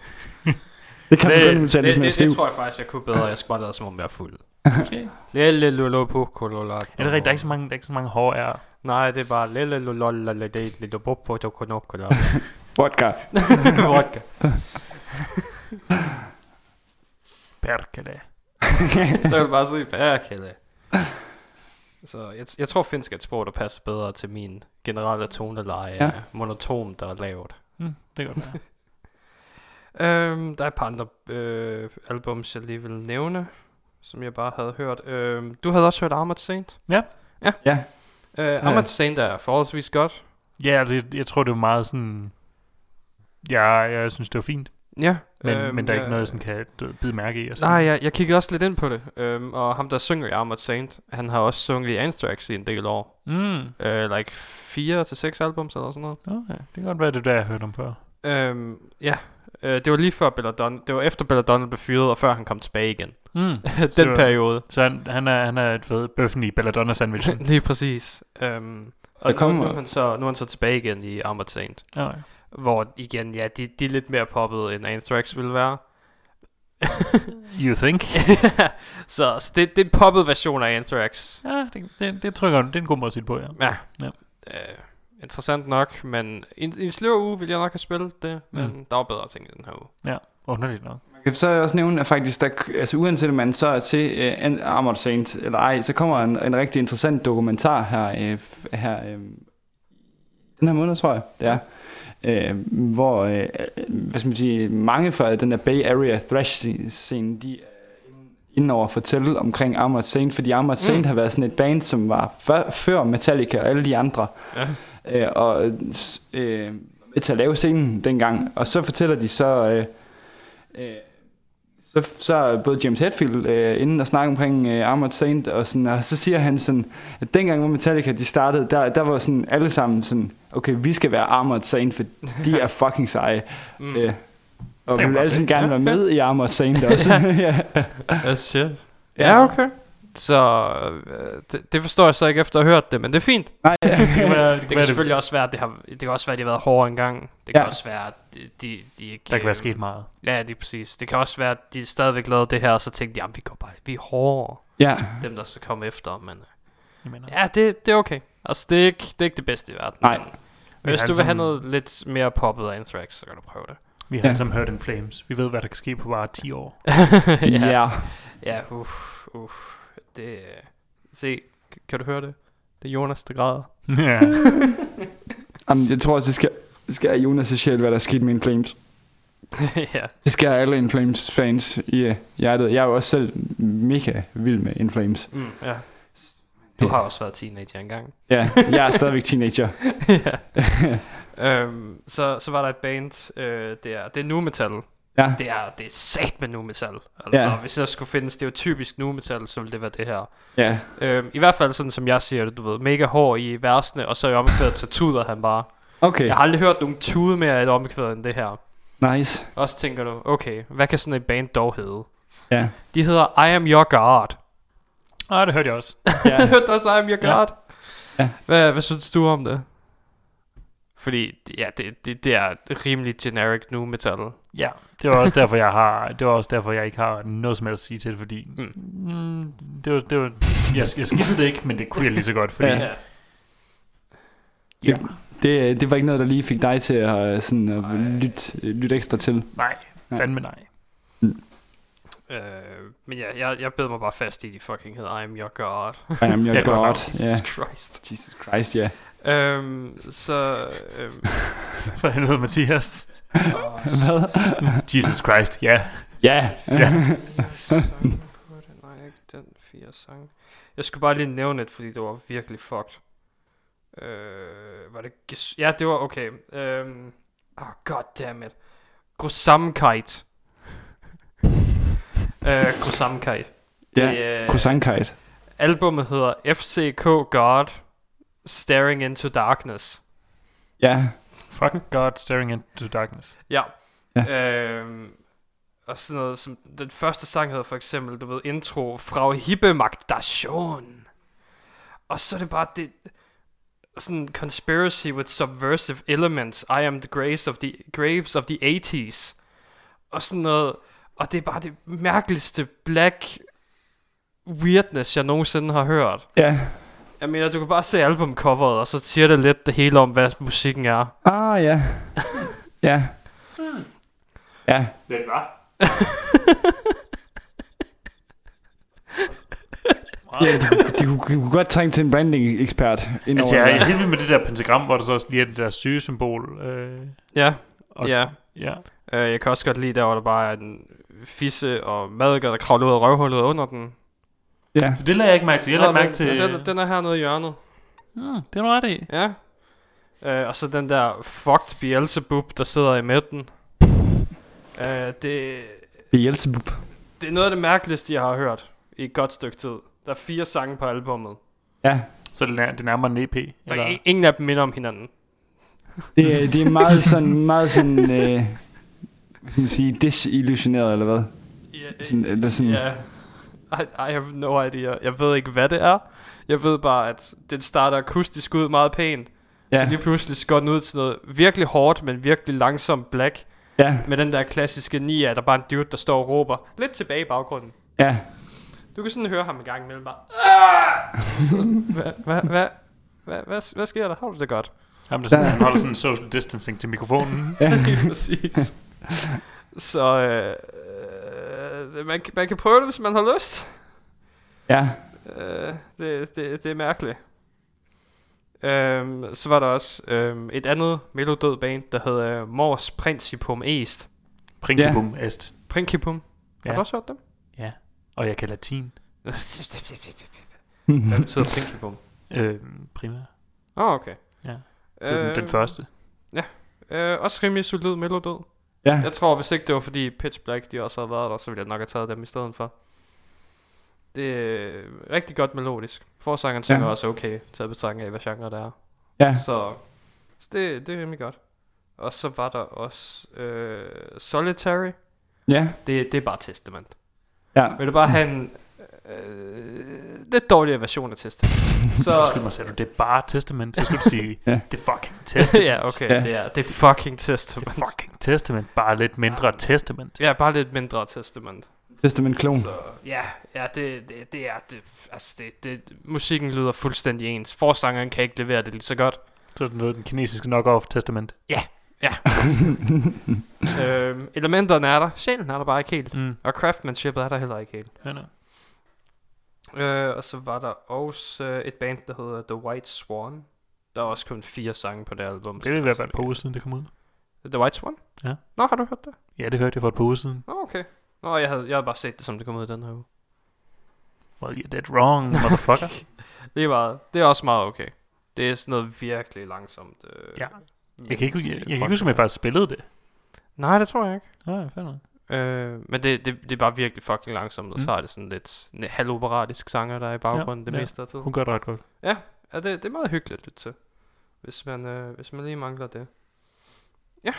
Det kan man Det- kun Det, det, det, det, tror jeg faktisk, jeg kunne bedre. Jeg skal bare lade som om jeg er fuld. Måske. Lille pukulo. Ja, det er rigtigt. Der er ikke så mange, der er ikke så mange hårde er. Nej, det er bare lille lille lille lille popo to konokolo. Vodka. Vodka. Perkele. Der er bare sige bærkælde. Så jeg, jeg tror finsk er et sprog, der passer bedre til min generelle toneleje Ja. monoton, der er lavt. Mm, det er godt. Øhm, der er et par andre øh, albums, jeg lige vil nævne, som jeg bare havde hørt. Øhm, du havde også hørt Armored Saint? Ja. Ja. Ja. Øh, Armored Saint er forholdsvis godt. ja, altså, jeg, jeg tror, det er meget sådan... Ja, jeg synes, det var fint. Ja. Men, øhm, men der er ikke jeg- noget, jeg sådan kan bide mærke i. Og sådan. Nej, jeg, jeg kiggede også lidt ind på det. Øhm, og ham, der synger i Armored Saint, han har også sunget i Anthrax i en del år. Mm. Øh, like fire til seks albums eller sådan noget. Okay, det kan godt være, det er det, jeg har hørt om før. Øhm, ja, øh, det var lige før Belladonna, det var efter Belladonna blev fyret, og før han kom tilbage igen. Mm. Den Så- periode. Så han, han er, han er et ved, bøffen i belladonna sandwichen. lige præcis. Øhm, og nu, nu, er han så, nu er han så tilbage igen i Armored Saint. okay. Hvor igen, ja, de, de er lidt mere poppet, end Anthrax ville være. You think? så så det, det er en poppet version af Anthrax. ja, det, det, det tror jeg godt. Det er en god måde at sige det på, ja. Ja. Ja. Øh, interessant nok, men i, i en sløv uge ville jeg nok have spillet det, men Mm. der var bedre ting i den her uge. Underligt nok. Jeg kan så også nævne, at faktisk, der, altså uanset om man så er til uh, Armored Saint eller ej, så kommer en, en rigtig interessant dokumentar her, uh, her uh, den her måned, tror jeg, det er. Uh, hvor, uh, hvad skal man sige, mange fra den der Bay Area thrash-scene, de er inde over at fortælle omkring Armored Saint, fordi Armored Saint Mm. har været sådan et band, som var før, før Metallica og alle de andre, Ja. øh, og øh, til at lave scenen dengang. Og så fortæller de så, øh, øh, så, så både James Hetfield øh, inden og snakke omkring øh, Armored Saint, og, sådan, og så siger han sådan, at dengang hvor Metallica de startede, der, der var sådan alle sammen sådan, okay, vi skal være Armored Saint, for de er fucking seje. Mm. Øh, og vi vil alle sammen gerne Ja, være okay. med i Armored Saint også. ja. That's shit. Ja, okay. Så øh, det, det forstår jeg så ikke efter at have hørt det, men det er fint. Nej, Det kan være, det Det kan, kan være, selvfølgelig også være, at det har, det kan også være, at de har været hårde engang. Det kan Ja. også være, at de, de, de ikke... der kan være øh, sket meget. Ja, det er præcis. Det kan også være, at de stadigvæk lavede det her, og så tænkte de, jamen vi går bare, vi er hårdere, ja. dem der så kommer efter. Men øh, Jeg mener. ja, det, det er okay. Altså, det er ikke det, er ikke det bedste i verden. Nej. Men Vi Hvis du vil have noget lidt mere poppet af Anthrax, så kan du prøve det. Vi har Ja. alle sammen hørt en Flames. Vi ved, hvad der kan ske på bare 10 år. ja. ja. Ja, uff, uff. Det, øh, se, kan du høre det? Det er Jonas, der græder. ja. Jamen, jeg tror også, det skal, det skal Jonas sjæl, hvad der er sket med In Flames. ja. Det skal alle In Flames fans i uh, hjertet. Jeg er jo også selv mega vild med In Flames. Mm, ja. Du har også været teenager engang. Ja, jeg er stadigvæk teenager. ja. Øhm, så, så var der et band, øh, det, er, det er nu metal. Ja. Det er, det er sat med nu metal. Altså, Ja. hvis jeg skulle finde stereotypisk nu metal, så ville det være det her. Ja. Øhm, I hvert fald sådan, som jeg siger det, du ved, mega hård i versene, og så i omkvædet, så tuder han bare. Okay. Jeg har aldrig hørt nogen tude mere i et omkvæd end det her. Nice. Og så tænker du, okay, hvad kan sådan et band dog hedde? Ja. De hedder I Am Your God. Ah, det hørte jeg også. Jeg hørte også I Am Your Ja. God. Ja. Hvad, hvad synes du om det? Fordi, ja, det, det, det er rimelig generic nu metal. Ja, det var også derfor, jeg har, det var også derfor, jeg ikke har noget som helst at sige til det, fordi Mm. mm, det var, det var, jeg, jeg skippede det ikke, men det kunne jeg lige så godt, fordi Ja. ja. Det, det var ikke noget, der lige fik dig til at, øh, sådan, at lytte, lytte ekstra til. nej, fandme nej. Øh, men ja, jeg, jeg bed mig bare fast i, de fucking hedder I Am Your God. I am your Det er godt God. Jesus Ja. Christ. Jesus Christ, ja. Øhm, så... Øhm, For helvede, Mathias. Hvad? Jesus Christ, ja. Ja. Ja. Nej, ikke den fire sang. Jeg skulle bare lige nævne det, fordi det var virkelig fucked. Øh, var det... ges- Ja, det var okay. Øhm, oh, god damn it. Grusamkeit. øh, Grusamkeit. Ja, øh, Croissantkite. Albummet hedder FCK God Staring Into Darkness. Ja. Fucking God staring into darkness. Ja. Ja. Øhm, og sådan noget som den første sang hedder for eksempel, du ved, intro fra Hippe Magdation. Og så er det bare det sådan conspiracy with subversive elements. I am the graves of the graves of the 80s. Og sådan noget og det er bare det mærkeligste black weirdness jeg nogensinde har hørt. Ja. Jeg mener, du kan bare se albumcoveret, og så siger det lidt det hele om, hvad musikken er. Ah, ja. Ja. Ja. Hvem var? Ja, de, de, kunne, de kunne godt trænge til en branding-ekspert indover. Altså, jeg er helt vild med det der pentagram, hvor der så også lige er det der sygesymbol. Øh, Ja, og, ja. ja. Uh, jeg kan også godt lide, der hvor der bare er en fisse og madikker, der kravler ud af røvhullet under den. Ja. Så det lader jeg ikke mærke til. Jeg lader Nå, mærke den, til... den, den er hernede i hjørnet. Mm, det er du ret i. Ja. Uh, og så den der fucked Beelzebub, der sidder i midten. Uh, det, Beelzebub. det er noget af det mærkeligste, jeg har hørt i et godt stykke tid. Der er fire sange på albummet. Ja. Så det er, det er nærmere en EP. Der Eller? er ingen af dem minder om hinanden. Det, er- det er meget sådan, meget sådan, øh, hvad skal man sige, disillusioneret, eller hvad? Ja, Sådan, eller sådan, Ja. I, I have no idea. Jeg ved ikke, hvad det er. Jeg ved bare, at den starter akustisk ud meget pænt. Ja. Så Ja. lige pludselig så går den ud til noget virkelig hårdt, men virkelig langsomt black. ja, Med den der klassiske Nia, der bare en dude, der står og råber lidt tilbage i baggrunden. ja. Du kan sådan høre ham en gang imellem bare... "Ah!" Hvad, hvad, hvad, hvad, hvad, hvad sker der? Har du det godt? Jamen, det sådan, han holder sådan social distancing til mikrofonen. Lige præcis. Så øh, man, kan- man kan prøve det, hvis man har lyst. Ja, Øh, det, det, det er mærkeligt. Øhm, så var der også øhm, et andet melodød band, der hed øh, Mors Principum Est. Principum est. Principum. Ja. Har Ja. du også hørt dem? Ja. Og jeg kan latin. Hvad betyder Principum? Øh, primær. Åh, oh, okay. Ja. Det er den, den første. Øh, også rimelig solid melodød. Ja. Jeg tror, hvis ikke det var fordi Pitch Black, de også havde været der, så ville jeg nok have taget dem i stedet for. Det er rigtig godt melodisk. Forsangeren synger Ja. også okay, taget betragtning af, hvad genre det er. Ja, Så, så det, det er rimelig godt. Og så var der også øh, Solitary. ja, Det, det er bare Testament. ja. Vil du bare have en øh, lidt dårligere version af Testament? Så, Undskyld mig, sagde du, det er bare testament. Så skulle du sige, Ja. det er fucking testament. ja, okay, Ja. det er, det er fucking Det Testament. er fucking testament. Bare lidt mindre testament. Ja, bare lidt mindre Testament. Testament klon. Så ja, ja det, det, det er det, altså det, det, musikken lyder fuldstændig ens. Forsangeren kan ikke levere det lige så godt. Så er det noget den kinesiske knock-off testament. øhm, elementerne er der, sjælen er der bare ikke helt. Mm. Og craftsmanshipet er der heller ikke helt. Ja, ja. Øh, og så var der også øh, et band, der hedder The White Swan. Der er også kun fire sange på det album. Det er i hvert fald et par uger siden, det kom ud. The White Swan? Ja. Nå, har du hørt det? Ja, det hørte jeg for et par uger siden. Nå, okay. Nå, jeg havde, jeg havde bare set det, som det kom ud i den her uge. Well, you're dead wrong, motherfucker. Det er, meget, det er også meget okay. Det er sådan noget virkelig langsomt. Øh, Ja. Jeg kan ikke, jeg, jeg, kan ikke huske, om jeg faktisk spillede det. Nej, det tror jeg ikke. Nej, fandme. Øh, men det, det, det er bare virkelig fucking langsomt, og Mm. så er det sådan lidt halvoperatisk sanger, der er i baggrunden ja, det ja. meste af tiden. Hun gør det ret godt. Ja, det, det er meget hyggeligt at lytte til, hvis man, øh, hvis man lige mangler det. Ja,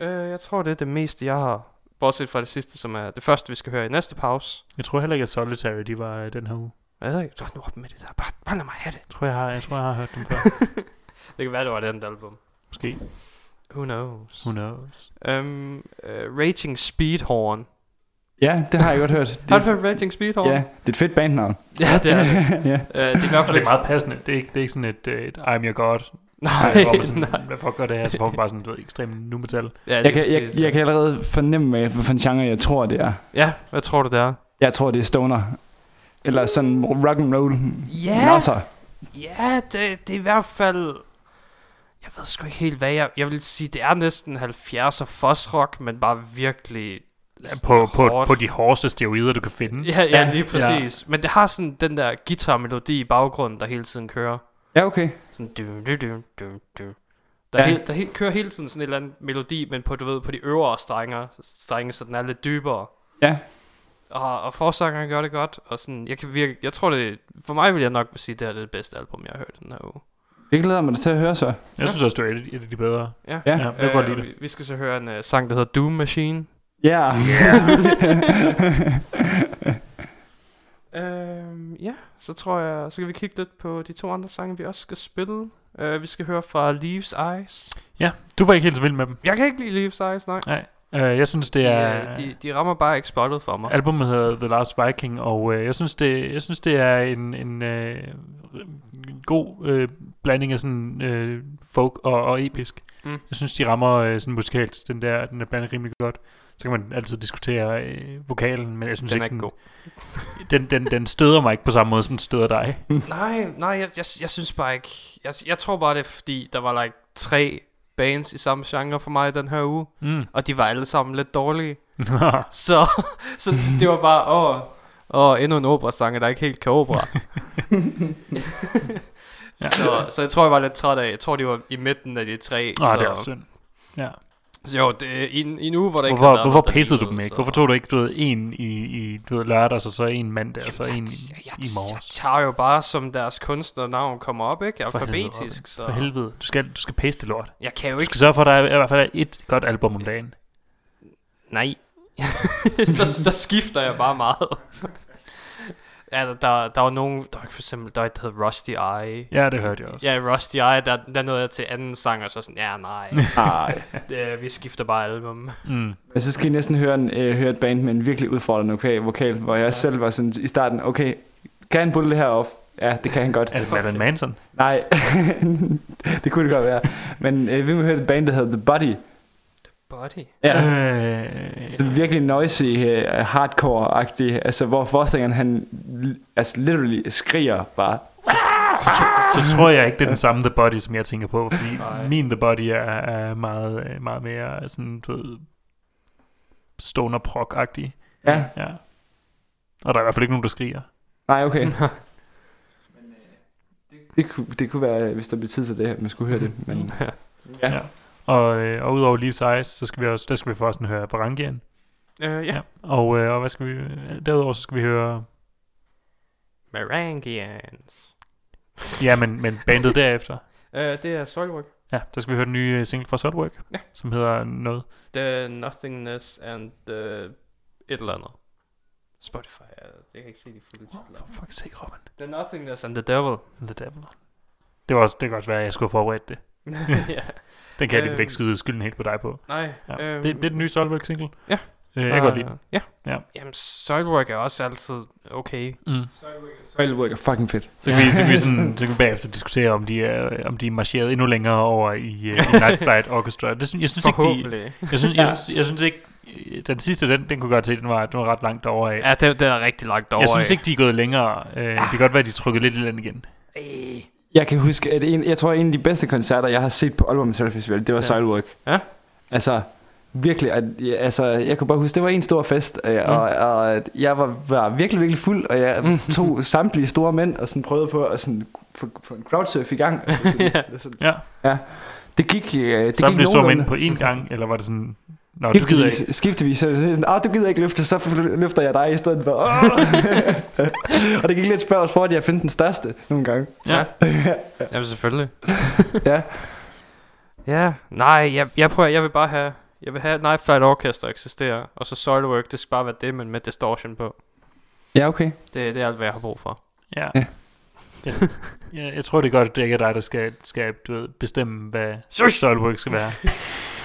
øh, jeg tror det er det meste, jeg har, bortset fra det sidste, som er det første, vi skal høre i næste pause. Jeg tror heller ikke, at Solitary de var øh, den her uge. Jeg ved ikke, så nu op med det der, bare, bare lad mig have det. Jeg tror, jeg har, jeg tror, jeg har hørt dem før. Det kan være, det var det andet album. Måske. Who knows? Who knows? Um, uh, Raging Speedhorn. Ja, det har jeg godt hørt. Det, Har du hørt Raging Speedhorn? Ja, det er et fedt bandnavn. ja det er det. ja. Uh, det er i hvert fald det er meget passende. Det er ikke, det er ikke sådan et, øh, et I'm your god. Nej, hvor man sådan, nej. hvad fuck gør det her? Så får man bare sådan, du ved, ekstrem nu metal. Ja, Jeg, kan, jeg, jeg kan allerede fornemme, hvad for en genre jeg tror, det er. Ja, hvad tror du, det er? Jeg tror, det er stoner. Eller sådan rock and roll. Ja. Ja, det, det er i hvert fald... Jeg ved sgu ikke helt, hvad jeg... Jeg vil sige, det er næsten 70'er fossrock, men bare virkelig... Ja, på, på, på de hårdeste steroider, du kan finde. Ja, ja, lige præcis. Ja. Men det har sådan den der guitarmelodi i baggrunden, der hele tiden kører. Ja, okay. Sådan du, du, du, du, du. Der, Ja. helt, der helt, kører hele tiden sådan en eller anden melodi, men på, du ved, på de øvre strenger, strenge, så den er lidt dybere. Ja. Og, og forsangeren gør det godt, og sådan, jeg kan virke, jeg tror det, for mig vil jeg nok sige, det er det bedste album, jeg har hørt i den her uge. Det glæder mig da til at høre så. Jeg synes også, det er et, af de bedre. Ja, Ja. Ja, jeg godt lide det. vi, vi skal så høre en uh, sang, der hedder Doom Machine. Ja. Øhm, ja, så tror jeg, så kan vi kigge lidt på de to andre sange, vi også skal spille. Uh, vi skal høre fra Leaves Eyes. Ja, du var ikke helt så vild med dem. Jeg kan ikke lide Leaves Eyes, nej. Nej. Uh, jeg synes, det De, er... øh, de, de rammer bare ikke spottet for mig. Albumet hedder The Last Viking, og øh, jeg, synes, det, jeg synes, det er en, en øh, god øh, blanding af sådan øh, folk og, og episk. Mm. Jeg synes, de rammer øh, sådan musikalsk, den der, den der blanding rimelig godt. Så kan man altid diskutere øh, vokalen, men jeg synes Den er ikke, ikke god. den, den, den støder mig ikke på samme måde, som den støder dig. Nej, nej, jeg, jeg, jeg synes bare ikke... Jeg, jeg tror bare, det er fordi, der var like tre bands i samme genre for mig den her uge. Mm. Og de var alle sammen lidt dårlige. Så, så det var bare, åh, åh endnu en operasanger, der ikke helt kan opera. Ja. så, så jeg tror, jeg var lidt træt af, jeg tror, de var i midten af de tre. Åh, så, det er synd. Ja. så jo, det, er i, en, i en uge, hvor der ikke Hvorfor, noget, pissede du dem ikke? så- Hvorfor tog du ikke, du ved, en i, i du ved, lørdags, og så en mandag, og så Jamen, en jeg, i, jeg, i jeg morges? tager jo bare, som deres kunstnernavn kommer op, ikke? For helvede, Alfabetisk, Robin. så For helvede. Du skal, du skal paste det lort. jeg kan jo Du ikke skal sørge for, at der er, i hvert fald er et godt album om dagen. Nej. så, så skifter jeg bare meget. ja, der, der, der var nogen, der var for eksempel, der var et, der hed Rusty Eye. Ja, det hørte jeg også. Ja, Rusty Eye, der, der nåede jeg til anden sang, og så sådan, ja, nej, Nej. det, vi skifter bare album. Mm. Men så skal I næsten høre, en, øh, høre et band med en virkelig udfordrende vokal, vokal hvor jeg selv var sådan i starten, okay, kan han pulle det her off? Ja, det kan han godt. Er det Marilyn Manson? Nej, det kunne det godt være. Men øh, vi må høre et band, der hedder The Body. Body. Ja. Øh, Sådan virkelig noisy, uh, hardcore-agtig, altså hvor forestilleren han altså literally skriger bare. så, tro- så tror jeg ikke, det er den samme The Body, som jeg tænker på. Fordi Nej. min The Body er, er meget, øh, meget mere sådan, du ved, stoner prog-agtig. Ja, Ja. Og der er i hvert fald ikke nogen, der skriger. nej okay. Det kunne, det kunne være, hvis der blev tid til det her, man skulle høre det. Men, ja. Ja. Og, øh, og udover Leaves Eyes, så skal vi også, der skal vi forresten høre Varangian. Uh, ja. Ja. Og, øh, og hvad skal vi, derudover så skal vi høre, Merangians. ja, men, men bandet derefter. Uh, det er Soilwork. Ja, der skal vi høre den nye øh, single fra Soilwork, Ja. som hedder noget. The Nothingness and the et eller andet. Spotify, det kan jeg ikke se de fulde titler. For fuck's sake, Robin. The Nothingness and the Devil. And the Devil. Det, var også, det kan også være, at jeg skulle have forberedt det. ja. Den kan jeg øh, ikke skyde skylden helt på dig på. Nej. Ja. øhm, det, det er den nye Soilwork single. Ja. Øh, jeg kan godt lide øh, den. Ja. Ja. Jamen, Soilwork er også altid okay. Mm. Soilwork er fucking fedt. Så kan, vi, så, kan vi sådan, så kan vi bagefter diskutere, om de er, om de er marcheret endnu længere over i, uh, i Night Flight Orchestra. Det, synes- jeg synes ikke, de, jeg synes, jeg synes, jeg synes ikke, øh, den sidste, den, den kunne godt se, den var, den var ret langt over af. Ja, det, det er rigtig langt over. Jeg synes ikke, de er gået længere. Uh, det kan godt være, at de trykkede lidt i den igen. Jeg kan huske, at en, jeg tror, en af de bedste koncerter, jeg har set på Aalborg Metal Festival, det var Ja. ja. Soilwork. Ja. Altså, virkelig, at, ja, altså, jeg kunne bare huske, det var en stor fest, øh, og, og at jeg var, var virkelig, virkelig fuld, og jeg tog samtlige store mænd, og sådan prøvede på at sådan, få, få en crowdsurf i gang. Sådan, Ja. sådan, Ja. Det gik, øh, det Så gik ind nogenlunde. på én gang, eller var det sådan... Nå, du gider ikke. Skiftevis, skiftevis. Så sådan, ah, du gider ikke løfte, så løfter jeg dig i stedet for. og det gik lidt spørg sport, jeg fandt den største nogle gange. Ja. Jamen selvfølgelig. Ja. Ja, nej, jeg, jeg prøver, jeg vil bare have, jeg vil have Night Flight Orchestra eksisterer, og så Soilwork, det skal bare være det, men med distortion på. Ja, okay. Det, det er alt, hvad jeg har brug for. Ja. Ja. Det, ja, jeg tror det er godt, at det ikke er dig, der skal, skal du ved, bestemme, hvad Soilwork skal være.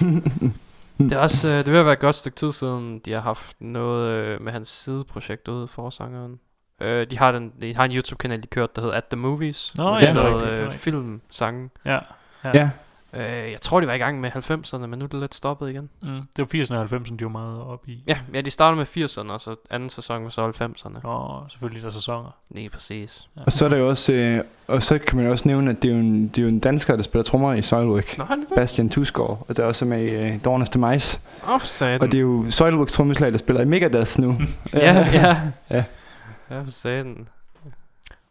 Det er også, øh, det vil være et godt stykke tid siden, de har haft noget øh, med hans sideprojekt ude, forsangeren. Øh, de, har den, de har en YouTube-kanal, de kørte, der hedder At The Movies. Nå, ja, er er øh, rigtigt. filmsange. Ja. Ja. Ja. Øh, jeg tror, de var i gang med 90'erne, men nu er det lidt stoppet igen. Mm, det var 80'erne og 90'erne, de var meget oppe i. Ja, ja de startede med 80'erne, og så anden sæson var så 90'erne. Og selvfølgelig der er sæsoner. Nej, præcis. Ja. Og så er der jo også, øh, og så kan man jo også nævne, at det er jo en, det er jo en dansker, der spiller trommer i Soilwork. Nå, han det? Bastian Tusgaard, og der er også med i øh, Dawn of the Mice. Åh, oh, satan. Og det er jo Soilworks trommeslag, der spiller i Megadeth nu. Ja, ja. Ja. Ja, for satan.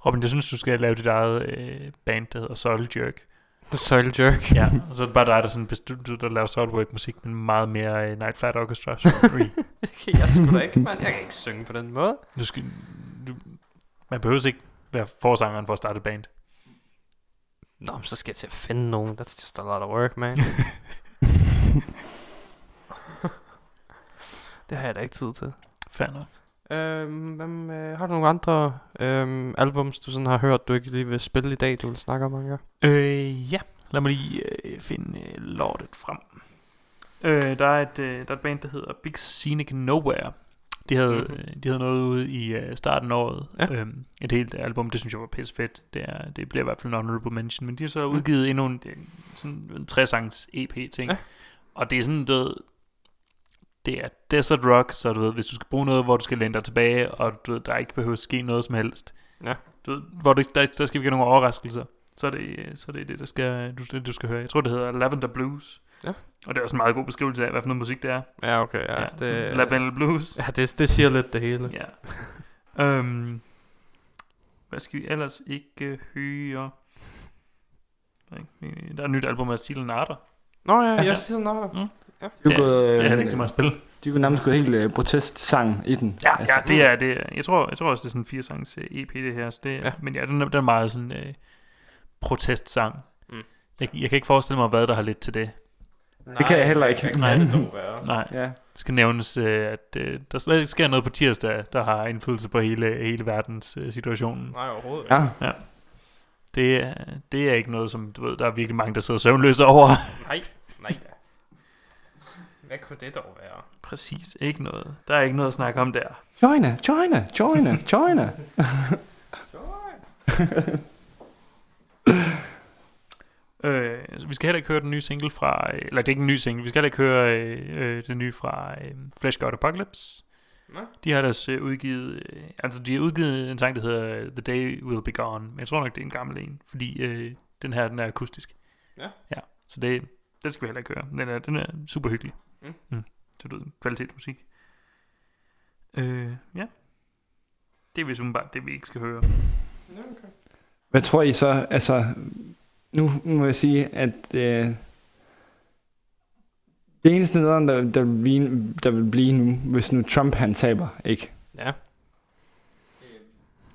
Robin, jeg synes, du skal lave dit eget øh, band, der hedder Soil Jerk. The Soil Jerk. Ja, og så er det bare dig, der, sådan beslut, der laver Soilwork musik, men meget mere øh, Night Flight Orchestra. Sorry. jeg skulle da ikke, man. Jeg kan ikke synge på den måde. du skal, du, man behøver ikke være forsangeren for at starte et band. Nå, men så skal jeg til at finde nogen. That's just a lot of work, man. det har jeg da ikke tid til. Fair nok. Øhm, hvem, øh, har du nogle andre øhm, albums, du sådan har hørt, du ikke lige vil spille i dag, du vil snakke om, Anker? Øh, ja. Lad mig lige øh, finde øh, lortet frem. Øh, der, er et, øh, der er et band, der hedder Big Scenic Nowhere. De havde, Mhm. mm-hmm. de havde noget ude i øh, starten af året. Ja. Øhm, et helt album, det synes jeg var pisse fedt. Det, er, det bliver i hvert fald en honorable mention. Men de har så udgivet endnu en, sådan en tre-sangs EP-ting. Ja. Og det er sådan, du ved, det er desert rock, så du ved, hvis du skal bruge noget, hvor du skal læne dig tilbage, og du ved, der ikke behøver at ske noget som helst. Ja. Du ved, hvor det, der, der skal vi have nogle overraskelser. Så er det, så er det det, der skal, du, det, du skal høre. Jeg tror, det hedder Lavender Blues. Ja. Og det er også en meget god beskrivelse af, hvad for noget musik det er. Ja, okay, ja. Ja, det, sådan Lavender Blues. ja det, det siger lidt det hele. Ja. um, hvad skal vi ellers ikke høre? Der er ikke- Der et nyt album af Seal Nader. Nå ja, Ja. jeg siger nå. Mm. Ja. Du Det, er gået, det er øh, heller ikke til mig at spille. De kunne nærmest gå helt øh, protestsang i den. Ja, ja det er det. Er, jeg tror, jeg tror også det er sådan en fire sangs øh, EP det her. Så det, Ja. ja. Men ja, den er, den er meget sådan øh, protestsang. Mm. Jeg, jeg kan ikke forestille mig, hvad der har lidt til det. Det kan jeg heller ikke. Nej. det dog være? Nej, Ja. det skal nævnes, øh, at der slet ikke sker noget på tirsdag, der har indflydelse på hele, hele verdens situationen. Nej, overhovedet ikke. Ja. Det er, det er ikke noget, som du ved, der er virkelig mange, der sidder søvnløse over. Nej, nej da. Hvad kunne det dog være? Præcis, ikke noget. Der er ikke noget at snakke om der. China, China, China, China. Øh, så vi skal heller ikke høre den nye single fra, øh, eller det er ikke en ny single, vi skal heller ikke høre øh, øh, den nye fra øh, Flash God Apocalypse. Nej. De har deres øh, udgivet, øh, altså de har udgivet en sang, der hedder øh, The Day Will Be Gone, men jeg tror nok, det er en gammel en, fordi øh, den her, den er akustisk. Ja. Ja, så det, den skal vi heller ikke høre. Den er, den er super hyggelig. Mm. Mm. Så du ved, kvalitetsmusik. Øh, ja. Det er vist umiddelbart det, vi ikke skal høre. Hvad tror I så, altså, nu må jeg sige, at øh, det eneste nederen, der, der, vil blive, der vil blive nu, hvis nu Trump han taber, ikke? Ja.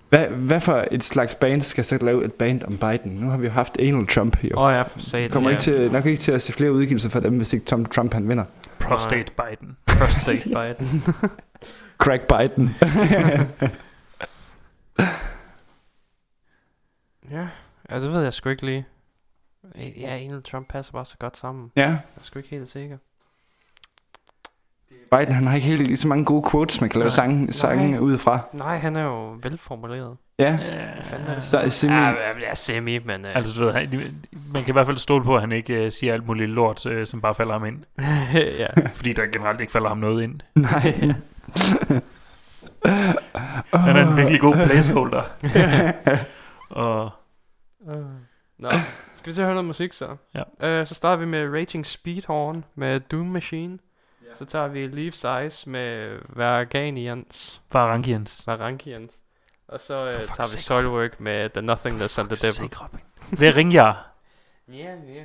Hvad, hvad for et slags band skal så lave et band om Biden? Nu har vi jo haft Anal Trump, jo. Åh oh, ja, for satan. kommer ja. ikke til, nok ikke til at se flere udgivelser for dem, hvis ikke Tom Trump han vinder. Prostate Biden. Prostate Biden. Crack Biden. ja, det ved jeg sgu ikke lige. Ja, Donald Trump passer bare så godt sammen. ja, Jeg er sgu ikke helt sikker. Biden han har ikke helt lige så mange gode quotes, man kan lave sange, sange Nej. udefra. Nej, han er jo velformuleret. Ja, er det? så er semi. Ja, ja, ja, semi, men... Uh, Altså, du ved, han, man kan i hvert fald stole på, at han ikke uh, siger alt muligt lort, uh, som bare falder ham ind. ja. Fordi der generelt ikke falder ham noget ind. Nej. Han er en virkelig god placeholder. Og Nå, skal vi til at høre noget musik så? Ja. Uh, så starter vi med Raging Speedhorn med Doom Machine. Så tager vi Leaves Eyes med Varganians. Varangians. Varangians. Og så uh, For fuck's tager vi. Soilwork med The Nothingness and the Devil. Ringe jer? Ja, ja,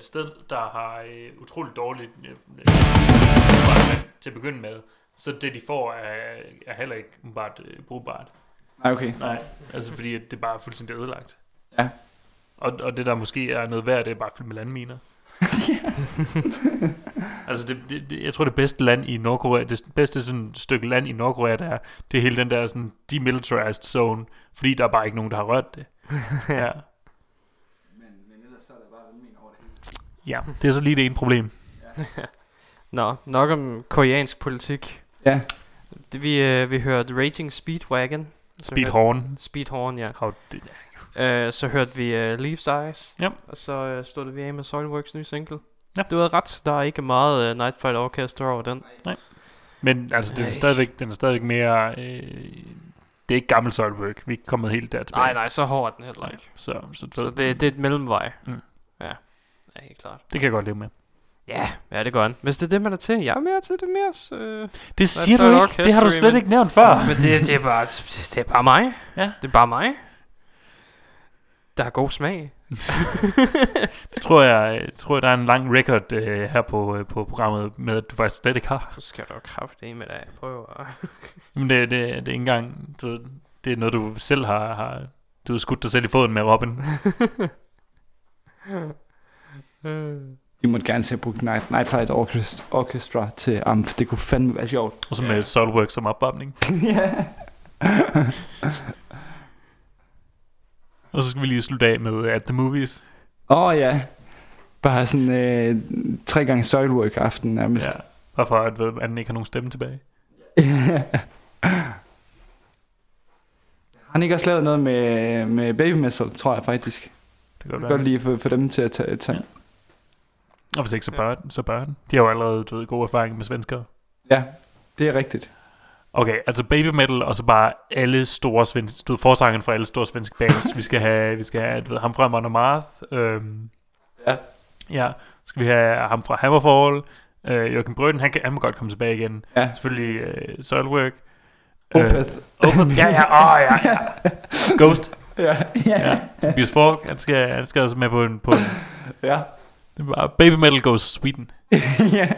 et sted, der har øh, utroligt dårligt øh, øh, til at begynde med, så det de får er, er heller ikke bare øh, brugbart. Nej, okay. Nej, altså fordi at det bare er fuldstændig ødelagt. Ja. Og, og det der måske er noget værd, det er bare fyldt med landminer. altså det, det, det, jeg tror det bedste land i Nordkorea, det bedste sådan stykke land i Nordkorea, der er, det er hele den der sådan demilitarized zone, fordi der er bare ikke nogen, der har rørt det. ja. Ja, det er så lige det ene problem. Nå, nok om koreansk politik. Ja. Det, vi, øh, vi hørte Raging Speedwagon. Så Speedhorn. Speedhorn, ja. How det, Øh, så hørte vi uh, Leaves Eyes. Ja. Og så øh, sluttede vi af med Soilworks nye single. Ja. Du havde ret, der er ikke meget uh, Night Orchestra over den. men altså, den er Ej. stadigvæk, den er stadigvæk mere... Øh, det er ikke gammel Soilwork. Vi er ikke kommet helt der tilbage. Nej, nej, så hård er den heller ikke. Så, så, Så det, det er et mellemvej. Mm. Ja, ja, helt klart. det kan jeg godt leve med. Ja, ja, det gør han. Hvis det er det, man er til, jeg er mere til det mere. Øh. Det siger du ikke. Det har du slet men- ikke nævnt før. Men det, det, er bare, det er bare mig. Ja. Det er bare mig. Der har god smag. Det tror jeg, jeg tror, der er en lang record øh, her på, øh, på programmet med, at du faktisk slet ikke har. Så skal du jo kraftigt med dig. Prøv at... Men det, det, det er ikke engang, du, det er noget, du selv har, har du har skudt dig selv i foden med Robin. De måtte gerne se brugt Night, Night Flight Orchestra, Orchestra til Amf. Det kunne fandme være sjovt. Og så med Soulwork som opvarmning. ja. Og så skal vi lige slutte af med At The Movies. Åh oh, ja. Bare sådan øh, tre gange Soilwork aften nærmest. Ja. Bare for at ved, anden ikke har nogen stemme tilbage. Har han ikke også lavet noget med, med Baby Metal, tror jeg faktisk. Det kan godt godt lige få, få dem til at tage... tage. Og hvis ikke, så bør, den, så bør den. De har jo allerede du ved, gode erfaringer med svenskere. Ja, det er rigtigt. Okay, altså baby metal, og så bare alle store svenske, du ved, forsangeren fra alle store svenske bands. vi skal have, vi skal have du ved, ham fra Mon Marth. Øhm, Ja. Ja, skal vi have ham fra Hammerfall. Øh, Jørgen Brøden, han, kan, han må godt komme tilbage igen. Ja. Selvfølgelig øh, Soilwork. Opeth. Opeth, ja, ja, åh, ja, ja. Ghost, ja, ja. Tobias Fork, han skal, han skal også med på en, på en ja. Det bare, Baby Metal goes Sweden. ja.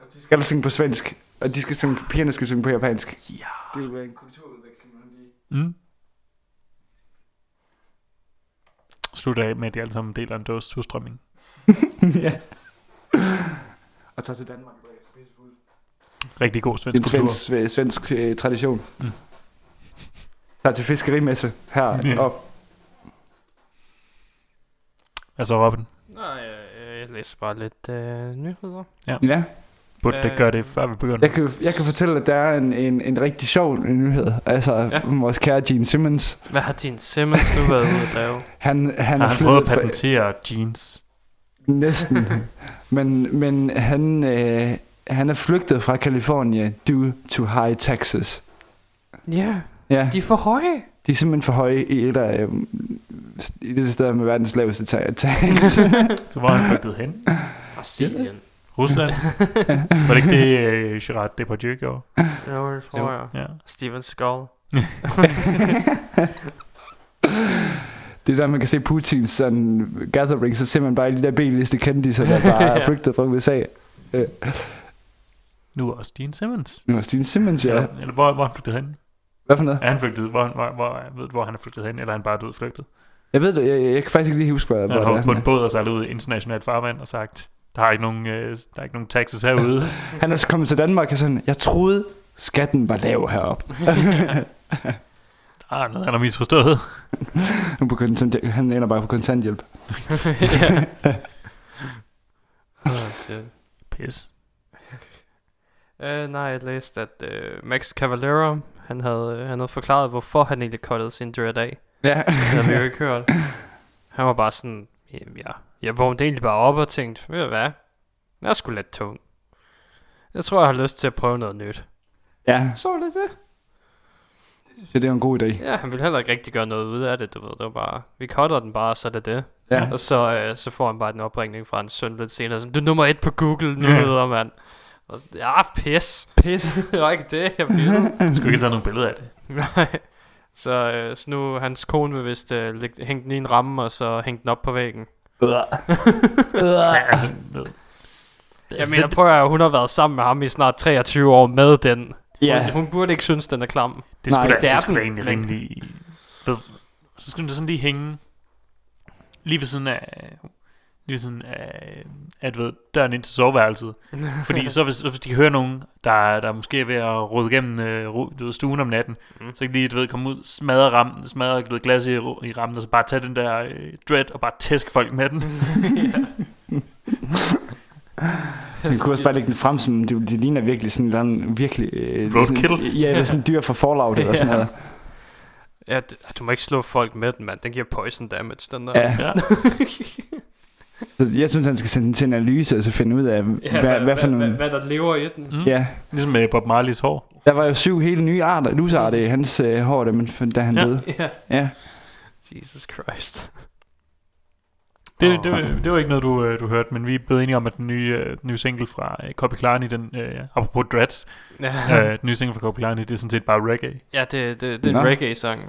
Og de skal synge på svensk, og de skal synge, pigerne skal synge på japansk. Ja. Det vil være en kulturudveksling. mellem de- Mm. Slutter af med, at de alle sammen deler en dåse surstrømming. ja. Og tager til Danmark. Rigtig god svensk er en kultur. svensk, svensk øh, tradition. Mm. Tager til fiskerimesse her Ja. op. Altså Robin, Nej, jeg, jeg læser bare lidt øh, nyheder. Ja. burde det Øh, gøre det, før vi begynder? Jeg kan, jeg kan fortælle, at der er en, en, en rigtig sjov nyhed. Altså, Ja. ja. vores kære Gene Simmons. Hvad har din Simmons nu været ude at lave? Han, han har er han prøvet at patentere jeans? Næsten. men men han, øh, han er flygtet fra Kalifornien due to high taxes. Ja, Ja, de er for høje. de er simpelthen for høje i et af øh, i det sted med verdens laveste ta- tax. Så hvor er han flygtet hen? Brasilien. Rusland? Var det ikke det, øh, Gerard Depardieu gjorde? Jo, det tror jeg. Ja. Steven Skull. det er der, man kan se Putins sådan, gathering, så ser man bare de der B-liste kendiser, der bare er flygtet fra USA. Øh, Nu er også Dean Simmons. nu er Steve Simmons, ja. Eller, eller hvor, hvor er han flygtet hen? Hvad for noget? Er han flygtet? Hvor, hvor, hvor, ved du, hvor han er flygtet hen? Eller er han bare død flygtet? Jeg ved det, jeg, jeg, jeg kan faktisk ikke lige huske, hvad, Han hvor har det er. på en han båd og sejlet ud i internationalt farvand og sagt, der er ikke nogen, øh, der er ikke nogen taxes herude. er. Han er kommet til Danmark og sådan, jeg troede, skatten var lav heroppe. Ah, noget han har misforstået. Nu på kontant, han ender bare på kontanthjælp. Oh, shit. Pis. Uh, nej, jeg læste, at uh, Max Cavalera, han havde, han havde forklaret, hvorfor han egentlig cuttede sin dread af. Ja. Det havde vi jo ikke hørt. Han var bare sådan, jamen, ja, jeg vågnede egentlig bare op og tænkte, ved du hvad, jeg er sgu lidt tung. Jeg tror, jeg har lyst til at prøve noget nyt. ja, Så var det det. så det er en god idé. Ja, han ville heller ikke rigtig gøre noget ud af det, du ved. Det var bare, vi cutter den bare, så er det det. Ja. Og så, øh, så får han bare en opringning fra en søn lidt senere. Sådan, du er nummer et på Google nu, Ja. hedder mand. Og så, ja, pis. Pis. det var ikke det, jeg ville. Jeg skulle ikke taget nogle billeder af det. Nej. Så, øh, så nu hans kone vil vist øh, lægge- hænge den i en ramme, og så hænge den op på væggen. Ja, altså, ved- Jeg altså, mener, det, prøv at hun har været sammen med ham i snart 23 år med den. Ja. Hun, hun burde ikke synes, den er klam. det skulle Nej, da, det er det skulle egentlig rimelig... Så skulle den da sådan lige hænge lige ved siden af... Lige ved siden af, at du ved, døren ind til soveværelset. Fordi så hvis, så hvis de hører nogen, der, der måske er ved at rode igennem øh, du ved, stuen om natten, Mm. så kan de lige, du ved, komme ud, smadre, ram, smadre du ved, glas i, i rammen, og så bare tage den der øh, dread og bare tæske folk med den. Man kunne også bare lægge den frem, som det, det ligner virkelig sådan en eller anden virkelig... Øh, Roadkill? Sådan, ja, det er sådan en dyr fra Fallout eller sådan noget. Ja, du, du må ikke slå folk med den, mand. Den giver poison damage, den der. Ja. Ja. Så jeg synes, han skal sende den til analyse, og så finde ud af, ja, hvad, hvad, for nogle... hvad, der lever i den. Mm. Ja, Ligesom med Bob Marleys hår. der var jo syv helt nye arter, lusearter i hans øh, hår, da, man, da han Ja. døde. Ja. Ja. Jesus Christ. Det, Åh. det, var, det var ikke noget, du, øh, du hørte, men vi er blevet enige om, at den nye, øh, den nye single fra øh, Copy Klarny, den, øh, apropos Dreads, Ja, øh, den nye single fra Copy Klarny, det er sådan set bare reggae. ja det, det, det er en reggae-sang.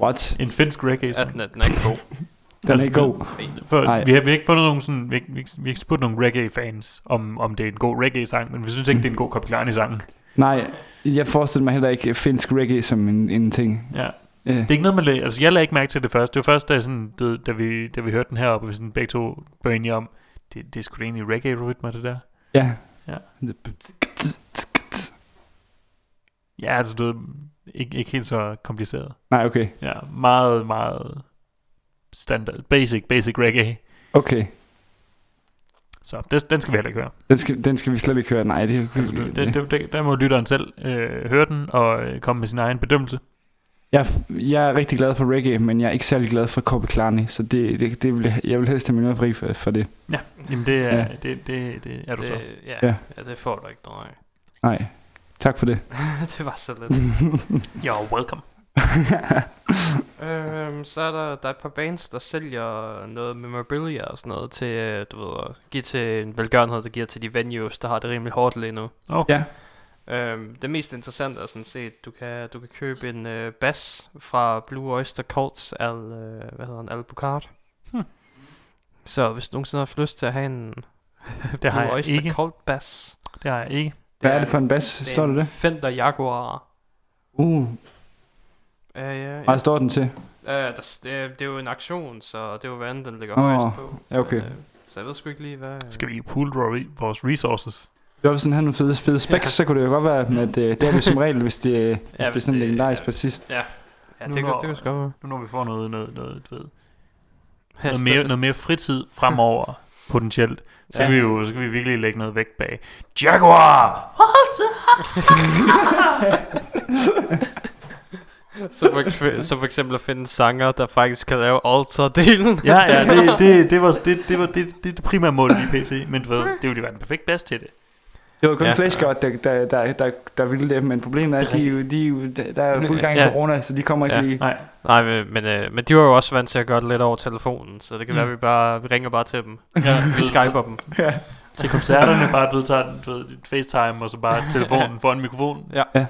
What? En finsk reggae Ja, sang. den den er ikke god. Den er Altså, ikke god. For, vi, har, vi har ikke fundet nogen sådan, vi, vi, vi har ikke spurgt nogen reggae-fans, om, om det er en god reggae-sang, men vi synes ikke, det er en god Copy Klarny-sang. Nej, jeg forestiller mig heller ikke finsk reggae som en, en ting. Ja. Ja. Det er ikke noget, man lagde, altså jeg lagde ikke mærke til det først. Det var først, da, sådan, ved, da, vi, da vi hørte den heroppe, og vi sådan begge to blev enige om, det, det er sgu da egentlig reggae-rytmer, det der. Ja. Ja. ja. Ja, altså du ved, ikke, ikke helt så kompliceret. Nej, okay. Ja, meget, meget standard, basic, basic reggae. Okay. Så det, den skal vi heller ikke høre. Den skal, den skal vi slet ikke høre. Nej, det Altså, det, det, det, der må lytteren selv øh, høre den og øh, komme med sin egen bedømmelse. Jeg, jeg er rigtig glad for reggae, men jeg er ikke særlig glad for Copy Klarny, så det, det, det vil, jeg vil helst have min fri for, for det. Jamen det er, Ja. ja. det, det, det er du så. Det, ja, Ja. ja. ja, det får du ikke noget af. Nej, tak for det. det var så lidt. You're welcome. Øhm, så er der, der er et par bands, der sælger noget memorabilia og sådan noget til, øh, du ved, at give til en velgørenhed, der giver til de venues, der har det rimelig hårdt lige nu. Okay. Ja. Øhm, det mest interessante er sådan set, du kan, du kan købe en øh, bass fra Blue Oyster Cults al, øh, hvad hedder han, Al Bucard. Hmm. Så hvis du nogensinde har lyst til at have en Det har Blue jeg Oyster ikke. Cult bass. Det har jeg ikke. Hvad er det for en bas? det er Står der det? Fender Jaguar. Uh, Ja, ja, ja. hvad står den til? Uh, der, det, er- det er jo en aktion, så det er jo hvad andet, den ligger Åh, højst på. ja, okay. Øh, så jeg ved sgu ikke lige, hvad... Skal vi pool vores- vores resources? Det var den havde nogle fede, fede specs, Ja. så kunne det jo godt være, at øh, det er vi som regel, hvis det, hvis det er sådan en legendarisk ja. bassist. Ja, Nu det, kan, når- det kan godt være. Nu når vi får noget, noget, noget, du ved, noget, mere, noget mere fritid fremover, potentielt, så Ja. kan, vi jo, så kan vi virkelig lægge noget vægt bag. Jaguar! så, for, så for eksempel at finde en sanger, der faktisk kan lave alter-delen. ja, ja, det, det, det, var, det, det, var det, det, er det primære mål i PT, men du ved, det ville jo være en perfekt bass til det. Det var kun Ja. ja. Flash God, der, der, der, der, der ville det, men problemet er, at de, de, jo- der er fuld gang i Ja. corona, så de kommer ikke Ja. lige... Nej, Nej, men, men, øh, men de var jo også vant til at gøre det lidt over telefonen, så det kan Mm. være, at vi bare vi ringer bare til dem. ja, Vi skyper dem. Ja. til koncerterne, bare du tager du ved, et FaceTime, og så bare telefonen foran mikrofonen. Ja. Ja.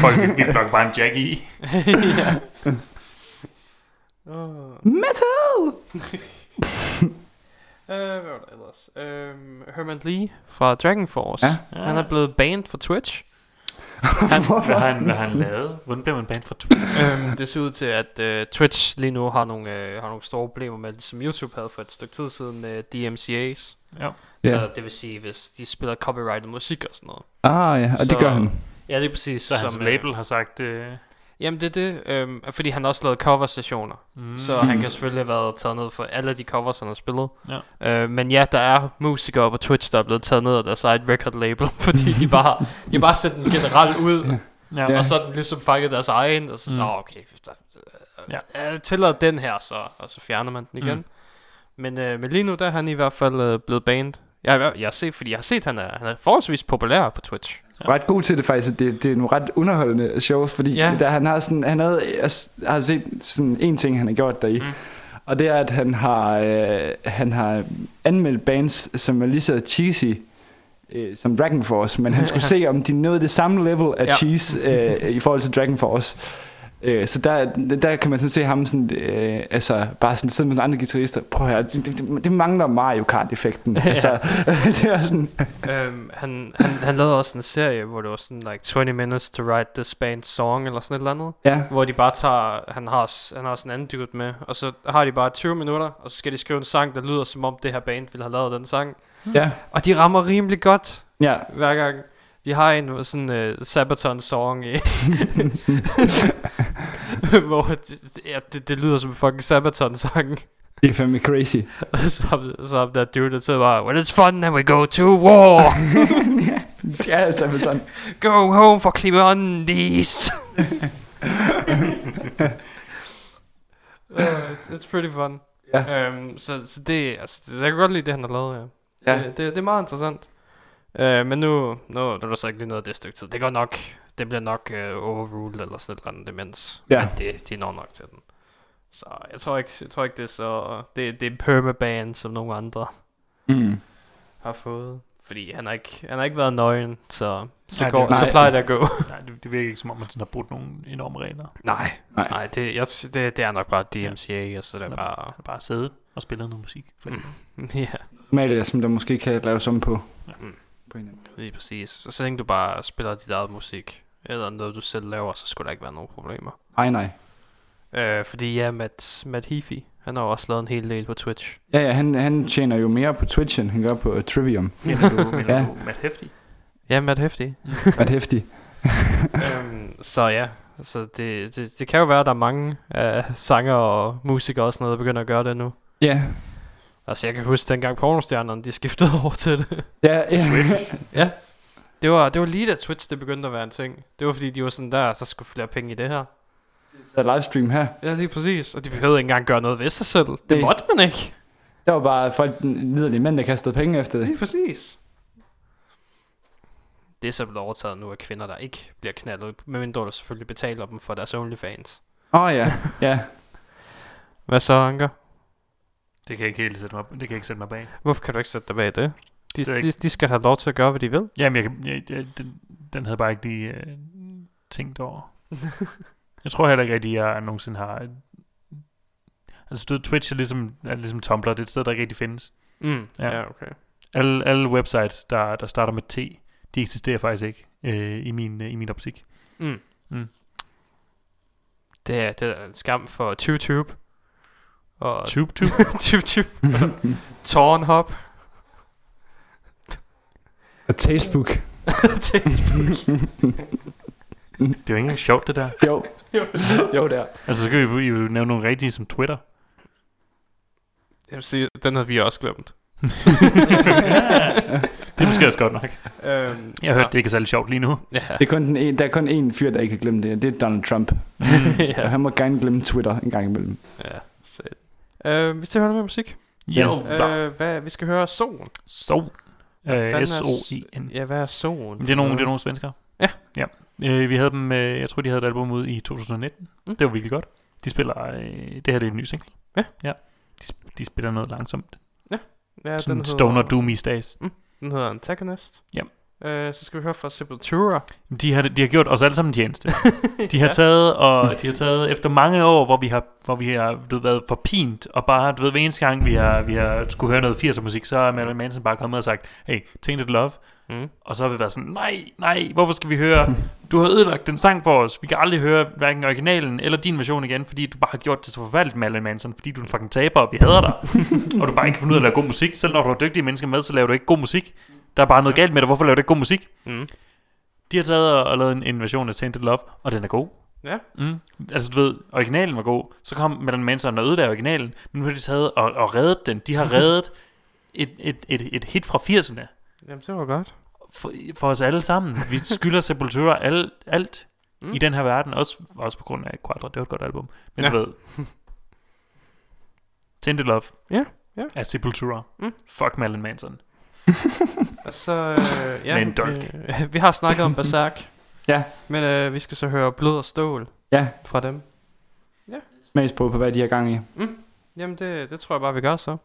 Folk, vi, plukker bare en jack i. ja. Oh. Metal! Uh, hvad var der ellers? Um, Herman Lee fra Dragon Force. Ja. Han er blevet banned for Twitch. Hvad har han, hvad har han lavet? Hvordan bliver man banned fra Twitch? um, det ser ud til, at uh, Twitch lige nu har nogle, uh, har nogle store problemer med det, som YouTube havde for et stykke tid siden med DMCA's. Ja. Så det vil sige, hvis de spiller copyrighted musik og sådan noget. Ah ja, og Så- det gør han. Ja, det er præcis. Så hans som, label har sagt... Øh, Jamen det er det, øhm, fordi han har også lavet cover-sessioner. mm, Så han kan selvfølgelig have været taget ned for alle de covers, han har spillet. Ja. Øh, men ja, der er musikere på Twitch, der er blevet taget ned af deres eget record label, fordi de bare, de bare sendt den generelt ud, ja. Og så er den ligesom fanget deres egen, og så, Mm. nå okay, der, Ja. ja. tillader den her så, og så fjerner man den igen. Mm. Mm. Men, øh, men lige nu, der er han i hvert fald øh, blevet banned. Jeg, jeg, jeg har set, fordi jeg har set, at han er, han er forholdsvis populær på Twitch. Ret god til det faktisk, det, det er nogle ret underholdende shows, fordi Ja. ja. der, han har sådan, han havde, har set sådan en ting, han har gjort deri, Mm. og det er, at han har, øh, han har anmeldt bands, som er lige så cheesy, øh, som Dragon Force, men han skulle se, om de nåede det samme level af Ja. ja. cheese øh, i forhold til Dragon Force. Øh, så der, der kan man sådan se ham sådan, øh, altså bare sådan sidde med nogle andre guitarister. Prøv at høre, det, det, det mangler Mario Kart-effekten. altså, det er sådan, øhm, han, han, han lavede også en serie, hvor det var sådan like 20 minutes to write this band's song, eller sådan et eller andet. ja, Hvor de bare tager, han har, han har sådan en anden dude med, og så har de bare 20 minutter, og så skal de skrive en sang, der lyder som om det her band ville have lavet den sang. ja, Og de rammer rimelig godt ja. hver gang. De har en sådan uh, Sabaton song i. hvor det, ja, det, det, lyder som en fucking Sabaton sang. Det er fandme crazy. Så, så ham der dude, der sidder bare, When it's fun and we go to war. Er altså sådan. Go home for Clemondes. uh, it's, it's pretty fun. Ja. Um, så, så det, altså, det, jeg kan godt lide det, han har lavet, ja. Ja. Det, det, det er meget interessant. Uh, men nu, nu, nu er der så ikke lige noget af det stykke tid. Det går nok, det bliver nok uh, overruled eller sådan et eller andet demens. Ja. Men det, de når nok til den. Så jeg tror ikke, jeg tror ikke det er så, det, det er permaban, som nogle andre Mm. har fået. Fordi han har ikke, han har ikke været nøgen, så, så, Nej, går, det- så plejer det at gå. Nej, det, det virker ikke som om, man sådan har brugt nogle enorme regler. Nej, Nej. nej, det, jeg, det, det er nok bare DMCA, og så er det Han bare... har bare siddet og spillet noget musik. For Mm. Ja, Normalt, som der måske kan laves om på. Mm. på en anden. lige præcis. Så så længe du bare spiller dit eget musik, eller noget du selv laver, så skulle der ikke være nogen problemer. Ej, nej. Øh, fordi ja, Matt, Matt Heafy, han har også lavet en hel del på Twitch. Ja, ja, han, han tjener jo mere på Twitch, end han gør på uh, Trivium. Mener du, mener Ja. du Matt Hefty? Ja, Matt Hefty. Ret hæftig. øhm, så ja, så det, det, det kan jo være, at der er mange uh, sanger og musikere og sådan noget, der begynder at gøre det nu. Ja, Altså jeg kan huske dengang pornostjernerne, de skiftede over til det. ja, ja. ja. Det var, det var lige da Twitch det begyndte at være en ting. Det var fordi, de var sådan der, så skulle flere penge i det her. Så livestream her. Ja, lige præcis. Og de behøvede ikke engang gøre noget ved sig selv. Det, Det- måtte man ikke. Der var bare folk, liderlige mænd, der kastede penge efter det. Lige præcis. Det er så blevet overtaget nu af kvinder, der ikke bliver knaldet, medmindre du selvfølgelig betaler dem for deres OnlyFans. Åh oh, ja, ja. Hvad så, Anker? Det kan jeg ikke helt sætte mig, det kan jeg ikke sætte mig bag. Hvorfor kan du ikke sætte dig bag det? De, de, de skal have lov til at gøre, hvad de vil. Jamen, jeg, kan- jeg, jeg, den, den havde bare ikke lige øh, tænkt over. jeg tror heller ikke rigtig, at jeg nogensinde har... øh, Altså, du Twitch er ligesom, er ligesom Tumblr. Det er et sted, der ikke rigtig findes. Mm. Ja. Ja. okay. Alle, alle websites, der, der starter med T, de eksisterer faktisk ikke øh, i, min, øh, i min optik. Mm. Mm. Det, er, det er en skam for TubeTube. Og Tube, tube. TubeTube. Tornhop. Og Facebook. Facebook. det er jo ikke engang sjovt, det der. Jo. jo, der. Altså, så kan vi jo nævne nogle rigtige som Twitter. Jamen, se, den havde vi også glemt. det er måske også godt nok. Øhm, Jeg har hørt, det ikke er særlig sjovt lige nu. Ja. Det er kun den en, der er kun én fyr, der ikke kan glemme det. Det er Donald Trump. Og ja. han må gerne glemme Twitter en gang imellem. ja. Så. Øh, vi skal høre noget mere musik. Ja, så. Øh, hvad, vi skal høre Solen. Så. Øh, S-O-I-N. Ja, hvad er Solen? Det er nogle, det er nogle svenskere. Ja. ja. Øh, vi havde dem, øh, jeg tror, de havde et album ud i 2019. Mm. Mm. Det var virkelig godt. De spiller, øh, det her det er en ny single. Ja. ja. De, de spiller noget langsomt. Ja, Sådan den stoner hedder, doomy stads. Den hedder Antagonist. Ja. Øh, så skal vi høre fra Sepultura. De har, de har gjort os alle sammen en tjeneste. De har Ja. taget, og de har taget efter mange år, hvor vi har, hvor vi har du ved, været forpint, og bare, du ved, hver eneste gang, vi har, vi har skulle høre noget 80'er musik, så er Marilyn Manson bare kommet og sagt, hey, Tainted Love. Mm. Og så har vi været sådan, nej, nej, hvorfor skal vi høre, du har ødelagt den sang for os, vi kan aldrig høre hverken originalen eller din version igen, fordi du bare har gjort det så forfærdeligt, Marilyn Manson, fordi du er en fucking taber, og vi hader dig, og du bare ikke kan finde ud af at lave god musik, selv når du har dygtige mennesker med, så laver du ikke god musik. Der er bare noget galt med dig, hvorfor laver du ikke god musik? Mm. De har taget og, og lavet en, en version af Tainted Love, og den er god. Ja. Mm. Altså du ved, originalen var god, så kom Marilyn Manson og ødelagde originalen, men nu har de taget og, og reddet den. De har reddet et, et, et, et hit fra 80'erne Jamen, det var godt. for, for os alle sammen. Vi skylder Sepultura alt, alt Mm. i den her verden, også, også på grund af Quadra, det var et godt album. Men Ja. du ved, Tainted Love Ja, ja. af Sepultura. Mm. Fuck Marilyn Manson. Og så, øh, ja, Med en dolk. Vi, vi har snakket om Berserk. Ja. Men øh, vi skal så høre Blod og Stål Ja, fra dem. smagsprøve på, hvad de har gang i. Jamen, det, det tror jeg bare, vi gør så.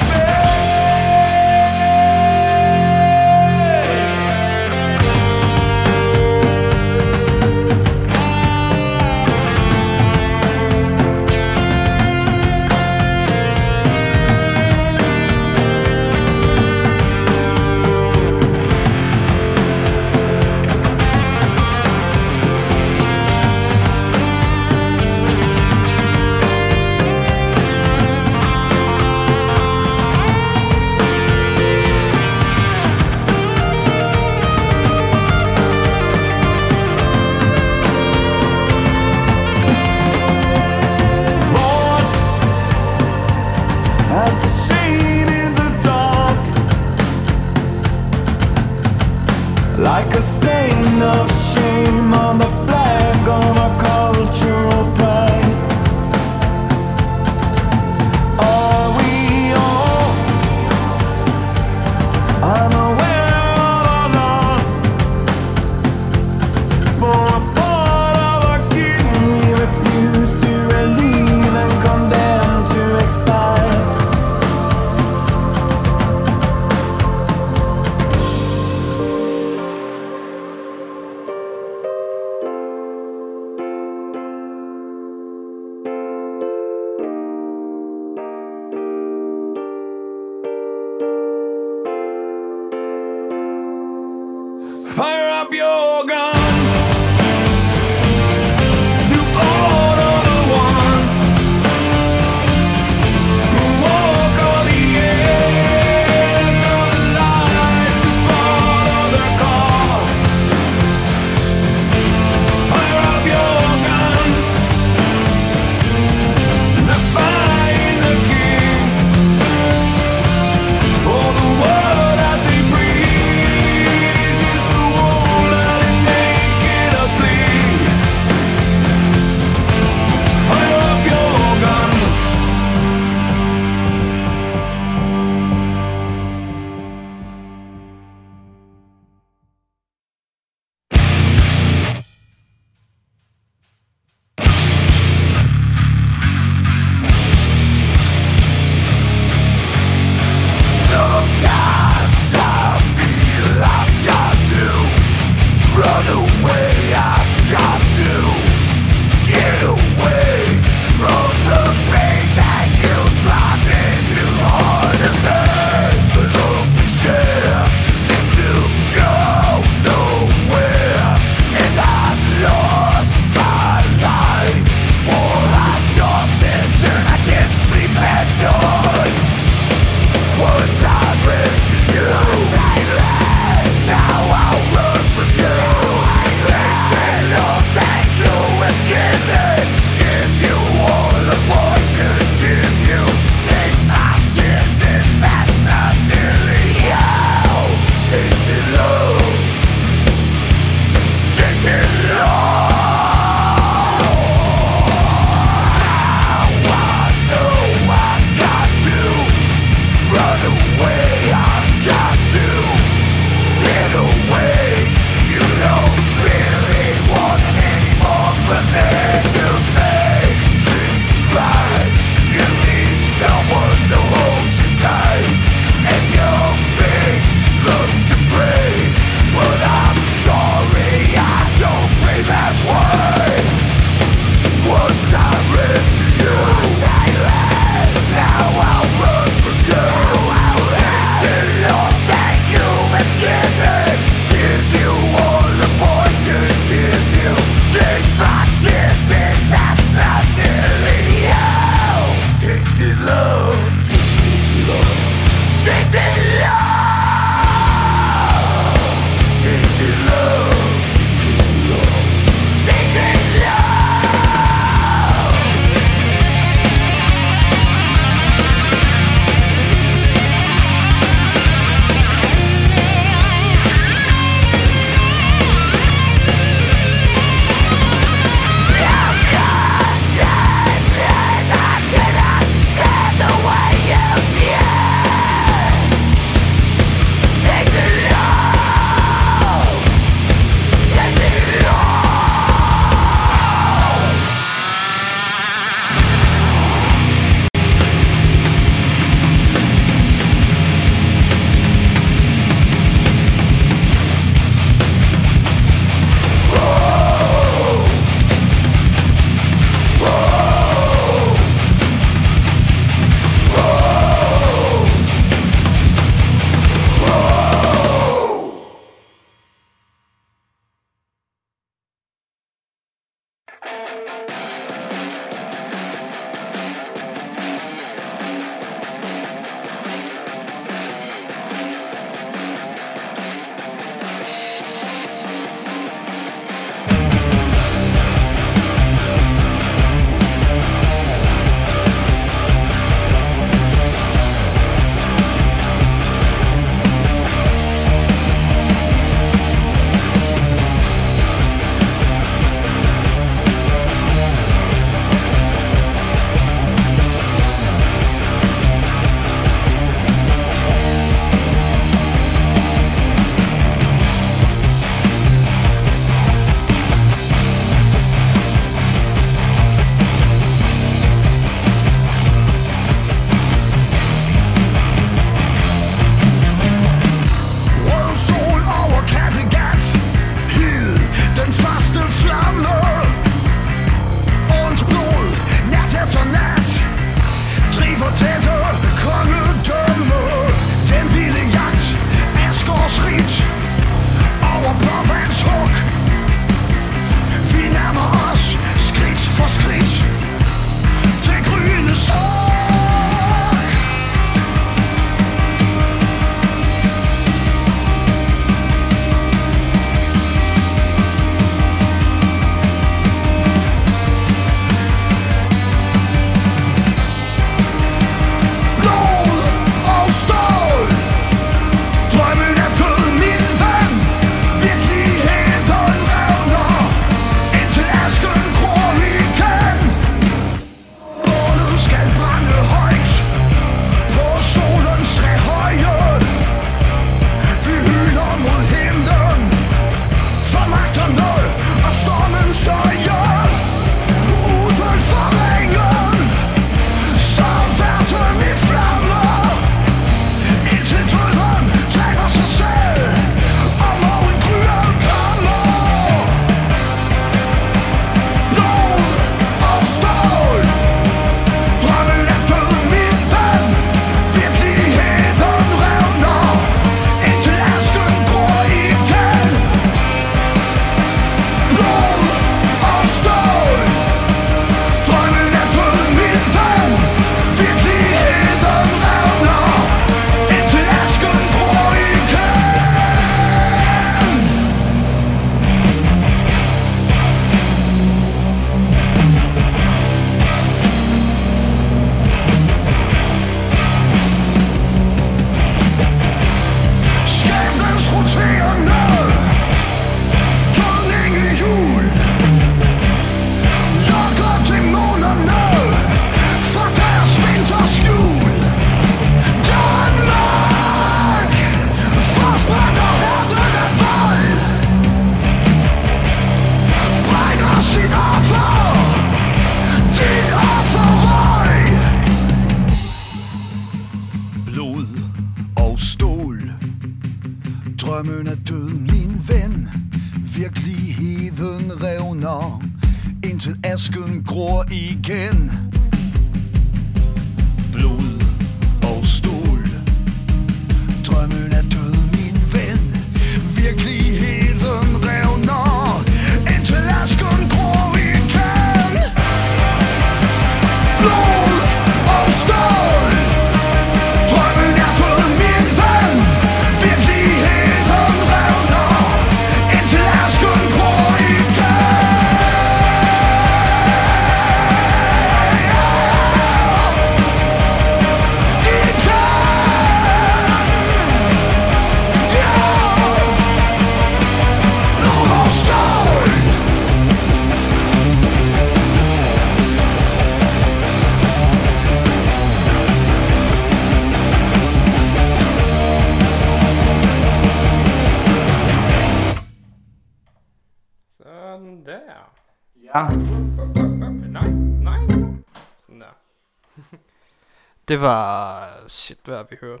Det var... Shit, hvad har vi hørt?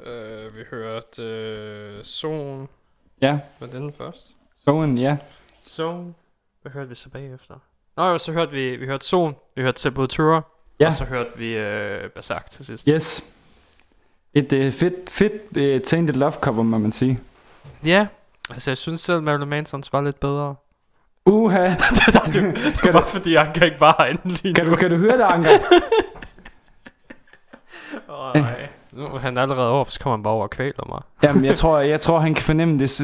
Uh, vi hørte uh, Zone. Ja. Var den først? Soen, ja. Zone. Hvad hørte vi så bagefter? Nå, jo, så hørte vi, vi hørte Zone. Vi hørte Sepultura. Ja. Og så hørte vi uh, Berserk til sidst. Yes. Et uh, fedt, fedt uh, Tainted Love cover, må man sige. Ja, altså jeg synes selv Marilyn Mansons var lidt bedre. Uha. det er det er bare fordi, jeg kan ikke bare have inde lige Kan nu. du, kan du høre det, Anker? Nej. Nu er han allerede op, så kommer han bare over og kvæler mig. Jamen, jeg tror, jeg tror, han kan fornemme det,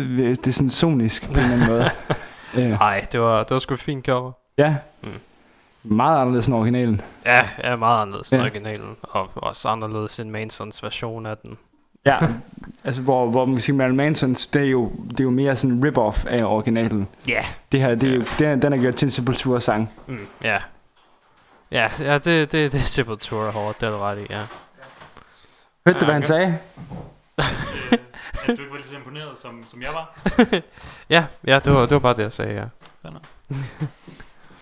det er sådan sonisk på en eller anden måde. Øh, Nej, det var, det var sgu fint cover. ja. Mm. Meget anderledes end originalen. Ja, er meget anderledes end Ja. originalen, og også anderledes end Mansons version af den. Ja. altså, hvor, hvor man kan sige, Marilyn Mansons, det er jo, det er jo mere sådan en rip-off af originalen. Ja. Det her, det er jo, den, den er gjort til en sepultura-sang. Mm, ja. Ja, ja det, det, det er Sepultura hårdt, det er du ret i, ja. Hørte du, hvad han sagde? at du ikke var lige så imponeret, som, som jeg var. Ja, ja det, var, det var bare det, jeg sagde, ja.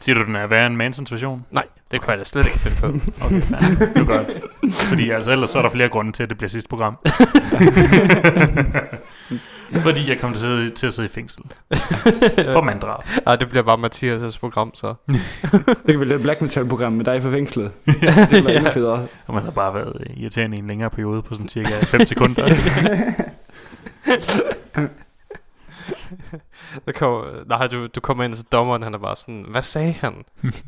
Siger du, den er værre end Mansons version? Nej, det kunne jeg da slet ikke finde på. Okay, fair. det er godt. Fordi altså, ellers så er der flere grunde til, at det bliver sidste program. Fordi jeg kom til at sidde, til at sidde i fængsel. For manddrab. Nej, det bliver bare Mathias' program, så. Så kan vi lave et black metal-program med dig for fængslet. Det er endnu Ja. federe. Og man har bare været øh, irriterende i en længere periode på sådan cirka 5 sekunder. Der kom, nej, du, du kommer ind til dommeren, han er bare sådan, hvad sagde han?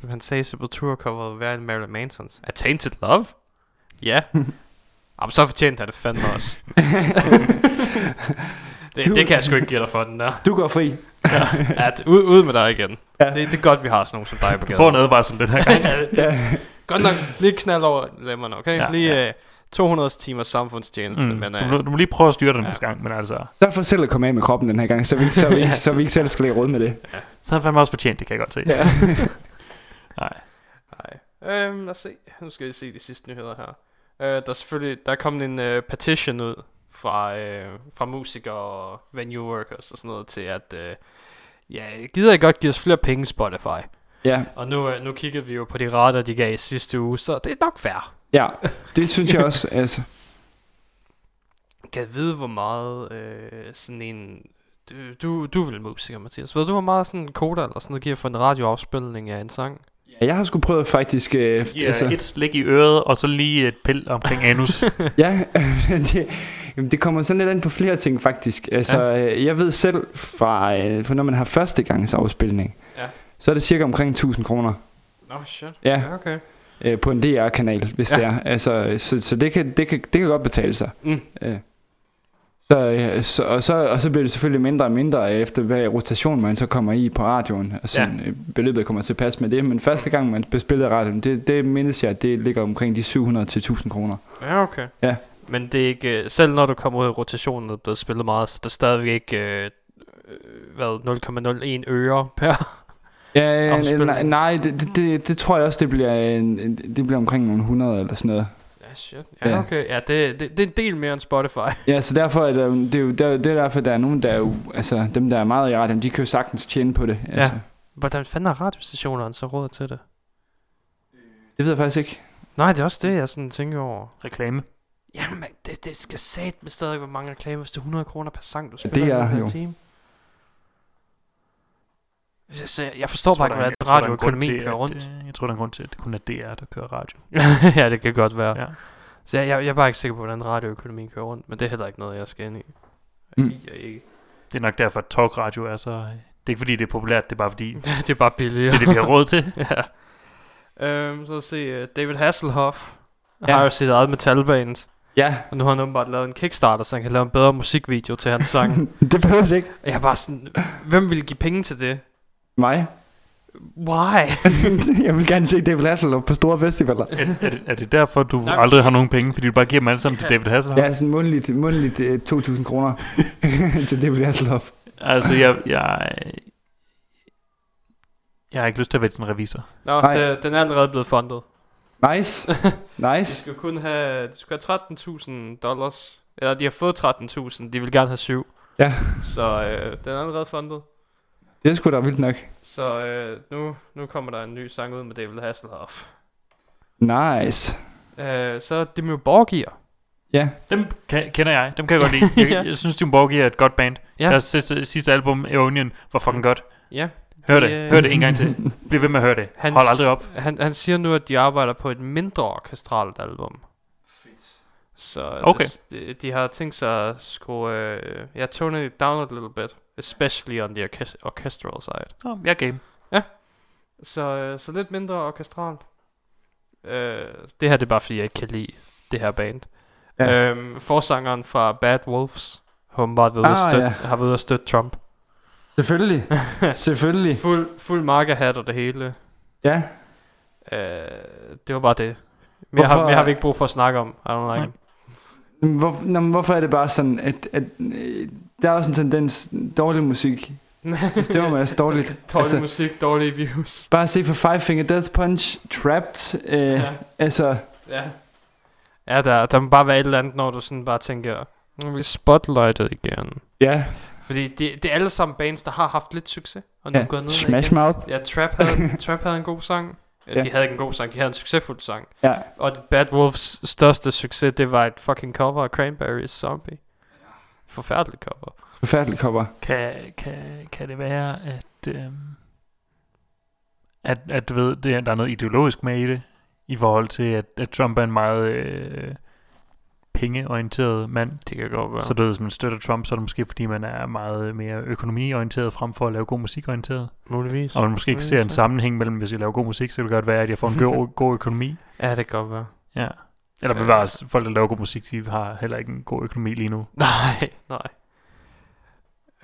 han sagde, Sepultura coveret værre end Marilyn Mansons. A Tainted Love? Ja. Jamen, så fortjente han det fandme også. Det, Du- det kan jeg sgu ikke give dig for, den der. Du går fri. Ja, det- ud, ud med dig igen. Ja. Det, det er godt, vi har sådan nogen som dig på Du gaden. får en advarsel den her gang. Ja. Godt nok, lige knald over lemmerne, okay? Ja, Ja, lige ja. 200 timers samfundstjeneste, Mm. men Du, uh, må, du må lige prøve at styre den Ja. næste gang, men altså, Så for selv at komme af med kroppen den her gang, så vi, så vi, Ja. så vi ikke selv skal lægge råd med det. så har han fandme også fortjent, det kan jeg godt se. Ja. Nej. Nej. Øhm, lad os se. Nu skal vi se de sidste nyheder her. Øh, der er selvfølgelig, der er kommet en øh, petition ud fra, øh, fra musikere og venue workers og sådan noget til at, øh, ja, gider I godt give os flere penge Spotify? ja. Og nu, øh, nu kiggede vi jo på de retter, de gav i sidste uge, så det er nok fair. Ja, det synes jeg også. Altså. Kan jeg vide, hvor meget øh, sådan en... Du, du, du er vel musiker, Mathias. Ved du, hvor meget sådan en koda eller sådan noget giver for en radioafspilning af en sang? Ja, jeg har sgu prøvet faktisk... Øh, Giver altså. et slik i øret, og så lige et pil omkring anus. Ja, det, jamen, det kommer sådan lidt an på flere ting faktisk. Altså, ja. jeg ved selv fra, øh, for når man har første gangs afspilning, Ja. så er det cirka omkring 1000 kroner Nå, oh, shit. Ja. okay. øh, på en DR-kanal, hvis Ja. det er. Altså, så så det, kan, det, kan, det kan godt betale sig. Mm. Øh. Så, øh, så, og, så, og så bliver det selvfølgelig mindre og mindre efter hver rotation man så kommer i på radioen. Og sådan, ja. beløbet kommer til at passe med det. Men første gang man spiller i radioen, det, det mindes jeg, at det ligger omkring de 700 til 1000 kroner. Ja, okay. Ja. Men det er ikke, øh, selv når du kommer ud i rotationen og er blevet spillet meget, så det er stadigvæk ikke, øh, øh, hvad, 0,01 øre per. Ja, Afspilning. nej, nej det, det, det, tror jeg også, det bliver, en, det bliver omkring nogle 100 eller sådan noget. Ja, shit. Ja, Ja. okay. Ja, det, det, det er en del mere end Spotify. Ja, så derfor er der, det er jo der, det er derfor, der er nogen, der er jo, altså dem, der er meget i radioen, de kan jo sagtens tjene på det. Altså, Hvordan fanden har radiostationerne så råd til det? det ved jeg faktisk ikke. Nej, det er også det, jeg sådan tænker over. Reklame. Jamen, det, det skal sat med stadig være mange reklamer, hvis det er 100 kroner per sang, du Ja, spiller det er i jo. time. Så, så jeg, jeg forstår tror, bare ikke, er- hvordan jeg en radioøkonomien kører at, rundt. øh, Jeg tror, der er en grund til, at det kun er DR, der kører radio. ja, det kan godt være. Ja. Så jeg, jeg, jeg er bare ikke sikker på, hvordan radioøkonomien kører rundt, men det er heller ikke noget, jeg skal ind i. Mm. Mm. Jeg, ikke. Det er nok derfor, at talkradio er så... Det er ikke fordi, det er populært, det er bare fordi, det det er bare billigere. er det, vi har råd til. ja. Øhm, så se, uh, David Hasselhoff Ja. ja. har jo sit eget metalband, Ja, og nu har han åbenbart lavet en Kickstarter, så han kan lave en bedre musikvideo til hans sang. det behøver ikke jeg er bare sådan, hvem vil give penge til det? mig. Why? jeg vil gerne se David Hasselhoff på store festivaler. Er, er, det, er det derfor, du Nej, aldrig har nogen penge, fordi du bare giver dem alle sammen til. David Hasselhoff? Ja, sådan månedligt, månedligt øh, 2.000 kroner til David Hasselhoff. Altså, jeg, jeg, jeg har ikke lyst til at være din revisor. Nå, Nej. det, den er allerede blevet fundet. Nice, De nice. skal kun have, de skal have 13.000 dollars. Eller de har fået 13.000, de vil gerne have 7. Ja. Så øh, den er allerede fundet. Det er sgu da vildt nok. Så øh, nu, nu kommer der en ny sang ud med David Hasselhoff. Nice. Øh, så Dimmu Borgir. Ja, Dem kan, kender jeg. Dem kan jeg godt lide. Jeg, Ja. jeg synes, Tim Borgir er et godt band. Ja. Deres sidste, sidste album, Eonion, var fucking godt. Ja. Hør De, det. øh, Hør det en gang til. Bliv ved med at høre det. Hans- Hold aldrig op. Han, han siger nu, at de arbejder på et mindre orkestralt album. Så Okay. det, de, de har tænkt sig at skrue, øh, ja, tone it down a little bit. Especially on the orkest- orchestral side. Nå, jeg er game. Så, øh, så lidt mindre orkestralt. Øh, det her det er bare fordi, jeg ikke kan lide det her band. Ja. Ja. Øhm, forsangeren fra Bad Wolves har åbenbart været at Ah, støtte, ja. har været ude at støtte Trump. Selvfølgelig. Selvfølgelig. Fuld, fuld markerhat og det hele. Ja. Øh, det var bare det. Mere har, mere har vi ikke brug for at snakke om. I don't like. Hvor, nå, hvorfor er det bare sådan, at, at øh, der er også en tendens, dårlig musik, så stemmer man altså dårligt. Dårlig altså, musik, dårlige views. bare se for Five Finger Death Punch, Trapped, øh, ja. Ja. altså, Ja. Ja, der, der må bare være et eller andet, når du sådan bare tænker, nu er vi spotlightet igen. ja, Fordi det, det er alle sammen bands, der har haft lidt succes, og nu ja. gået ned Smash igen. Mouth, Ja, Trap havde, Trap havde en god sang. Ja. De havde ikke en god sang, de havde en succesfuld sang. ja. Og Bad Wolves største succes, det var et fucking cover af Cranberries Zombie. Forfærdeligt cover. Forfærdelig cover. Kan, kan, kan det være, at, øhm, at, at du ved, det, er- der er noget ideologisk med i det, i forhold til, at, at Trump er en meget øh, pengeorienteret mand. Det kan godt være. Så du ved, hvis man støtter Trump, så er det måske, fordi man er meget mere økonomiorienteret, frem for at lave god musikorienteret. muligvis. Og man måske ikke ser en sammenhæng mellem, hvis jeg laver god musik, så kan det godt være, at jeg får en god, god økonomi. Ja, det kan godt være. Ja. Eller bevares, folk, der laver god musik, de har heller ikke en god økonomi lige nu. Nej, nej.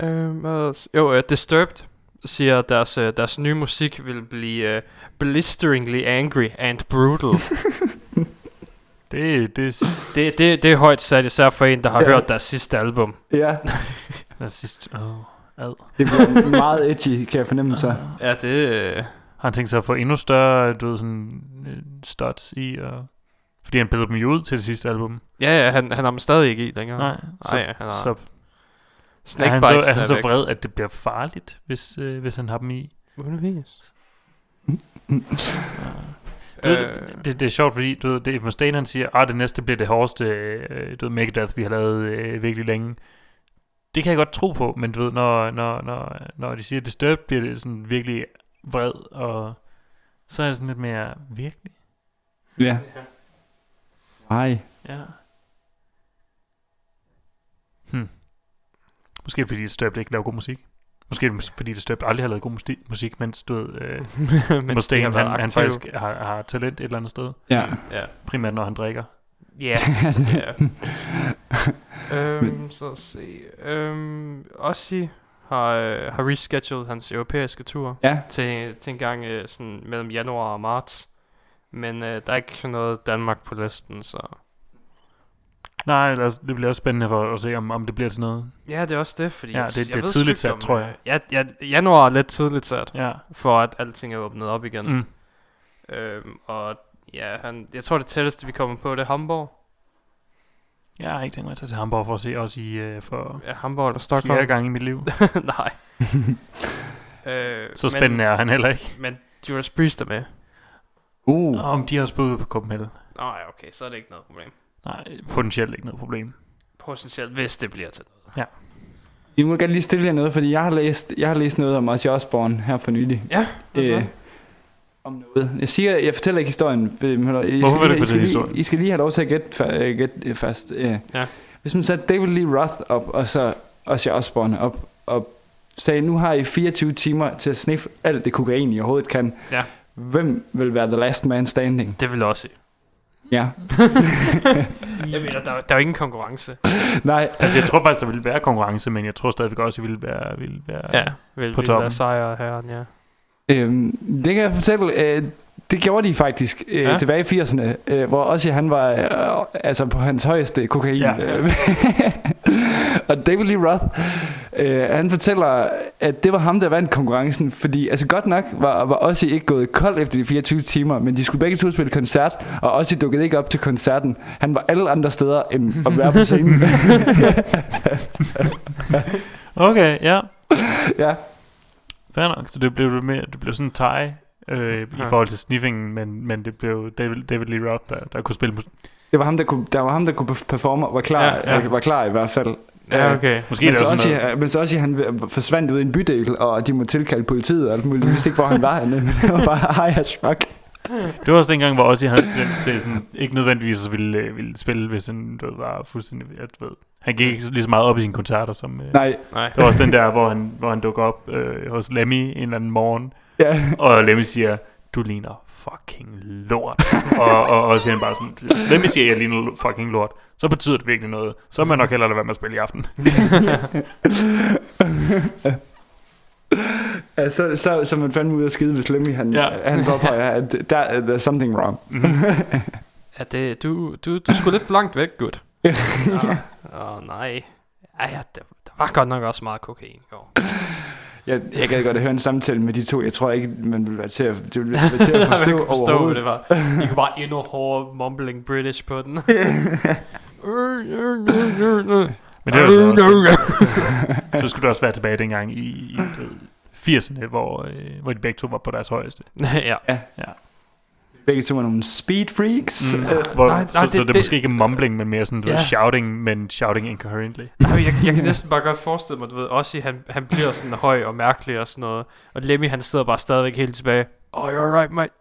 Øhm, hvad? Jo, uh, Disturbed siger, at deres, uh, deres nye musik vil blive uh, blisteringly angry and brutal. Det, det, det, det, det er højt sat, især for en, der har Ja. hørt deres sidste album. Ja, er sidst. Åh, ad. det bliver meget edgy, kan jeg fornemme så. Ja, det... Uh, Har han tænkt sig at få endnu større, du ved, sådan, øh, studs i, og... Fordi han pillede dem jo ud til det sidste album. ja, ja, han, han har dem stadig ikke i længere. Nej, så, Nej, han har stop. Er Snake han, bites så, er han så væk. vred, at det bliver farligt, hvis, øh, hvis han har dem i? Muligvis. Du ved, Øh, det, det, er sjovt, fordi du ved, Dave Mustaine han siger, at det næste bliver det hårdeste øh, du ved, Megadeth, vi har lavet øh, virkelig længe. Det kan jeg godt tro på, men du ved, når, når, når, når de siger, at Disturbed bliver det sådan virkelig vred, og så er det sådan lidt mere virkelig. Ja. Nej. Ja. Hm. Måske fordi Disturbed ikke laver god musik. Måske er det fordi Disturbed aldrig har lavet god musik, mens du ved, øh, mens Mustaine, han, han faktisk har, har talent et eller andet sted. Ja. Ja. Primært når han drikker. Ja. ja. øhm, så se. Øhm, Ossi har, øh, har rescheduled hans europæiske tur Ja. til, til en gang øh, sådan mellem januar og marts. Men øh, der er ikke noget Danmark på listen, så... Nej, det bliver også spændende for at se, om, om det bliver til noget. Ja, det er også det, fordi... Ja, jeg- det- jeg det er ved tidligt sat, om, tror jeg. øh, Ja, ja, januar er lidt tidligt sat, Ja. for at alting er åbnet op igen. Mm. Øhm, og ja, han, jeg tror det tætteste, vi kommer på, det er Hamburg. Jeg har ikke tænkt mig at tage til Hamburg for at se os i uh, for Ja, Hamburg eller Stockholm. fjerde gang i mit liv. Nej. øh, Så spændende er han heller ikke. Men, men Judas Priest er med. Uh. Om de har spået på Copenhagen. Nej, okay, så er det ikke noget problem. Nej, potentielt ikke noget problem. Potentielt, hvis det bliver til noget. I må gerne lige stille jer noget, fordi jeg har læst, jeg har læst noget om Ozzy Osbourne her for nylig. Ja, hvad så? Øh, om noget. Jeg siger, jeg fortæller ikke historien. øh, men I Hvorfor skal vil du ikke fortælle lige- historien? I skal lige have lov til at gætte, fa- øh, gætte øh, først. Øh. Ja. Hvis man satte David Lee Roth op, og så Ozzy Osbourne op, og sagde, nu har I 24 timer til at sniffe alt det kokain, I overhovedet kan. Ja. Hvem vil være the last man standing? Det vil jeg også sige. Ja. Jeg mener, der, der er jo ingen konkurrence. Nej. Altså, jeg tror faktisk, der ville være konkurrence, men jeg tror stadigvæk også, at ville være, ville være Ja, vil, på vil toppen. være sejr herren, ja. Øhm, det kan jeg fortælle. Øh, det gjorde de faktisk øh, Ja. ja. tilbage i 80'erne, øh, hvor også han var øh, altså på hans højeste kokain. Ja. Ja. og David Lee Roth, øh, han fortæller, at det var ham, der vandt konkurrencen, fordi altså godt nok var, var også ikke gået kold efter de 24 timer, men de skulle begge to spille koncert, og også dukkede ikke op til koncerten. Han var alle andre steder end at være på scenen. Okay, ja. ja. Fair nok. Så det blev, mere, det blev sådan en tie øh, i Ja. forhold til sniffingen, men, men det blev David, David Lee Roth, der, der kunne spille. Det var ham, der kunne, der var ham, der kunne performe, og var klar, ja. ja. var klar i hvert fald. Ja, Øh, okay. Måske Men er så, det også noget, men så også, han forsvandt ud i en bydel, og de må tilkalde politiet og alt muligt. De vidste ikke, hvor han var henne, men det var bare high as fuck. Det var også dengang, hvor også havde tendens til sådan, ikke nødvendigvis ville, øh, ville spille, hvis han du ved, var fuldstændig, jeg ved. Han gik ikke lige så meget op i sine koncerter, som... Øh, Nej, Nej. det var også den der, hvor han, hvor han dukker op øh, hos Lemmy en eller anden morgen, ja. og Lemmy siger, du ligner fucking lort. og, og, og siger han bare sådan, hvis Lemmy siger, at jeg ligner fucking lort, så betyder det virkelig noget. Så må man nok hellere lade være med at spille i aften. ja så, så, så man fandt ud af at skide, hvis Lemmy han, Ja. ja. han påpeger, at der, there's something wrong. Ja, det, du, du, du skulle lidt for langt væk, gut. Åh, oh, nej. Ja, ja, der, der var godt nok også meget kokain i går. Jeg, jeg gad godt at høre en samtale med de to. Jeg tror ikke, man vil være til at, det vil være til at forstå, kunne forstå, hvad overhovedet. det var. I kunne bare endnu hårdere mumbling British på den. Men det var så også, så skulle det også være tilbage dengang i, i du ved, 80'erne, hvor, øh, hvor de begge to var på deres højeste. ja. Begge to er nogle speed freaks. Mm. Mm. Hvor, nej, så, nej, så det- det er det- måske ikke mumbling, men mere sådan du Ja. ved, shouting, men shouting incoherently. Nej, jeg, jeg kan næsten bare godt forestille mig, du ved, også han, han bliver sådan høj og mærkelig og sådan noget. Og Lemmy, han sidder bare stadigvæk helt tilbage. Oh, you're right, mate.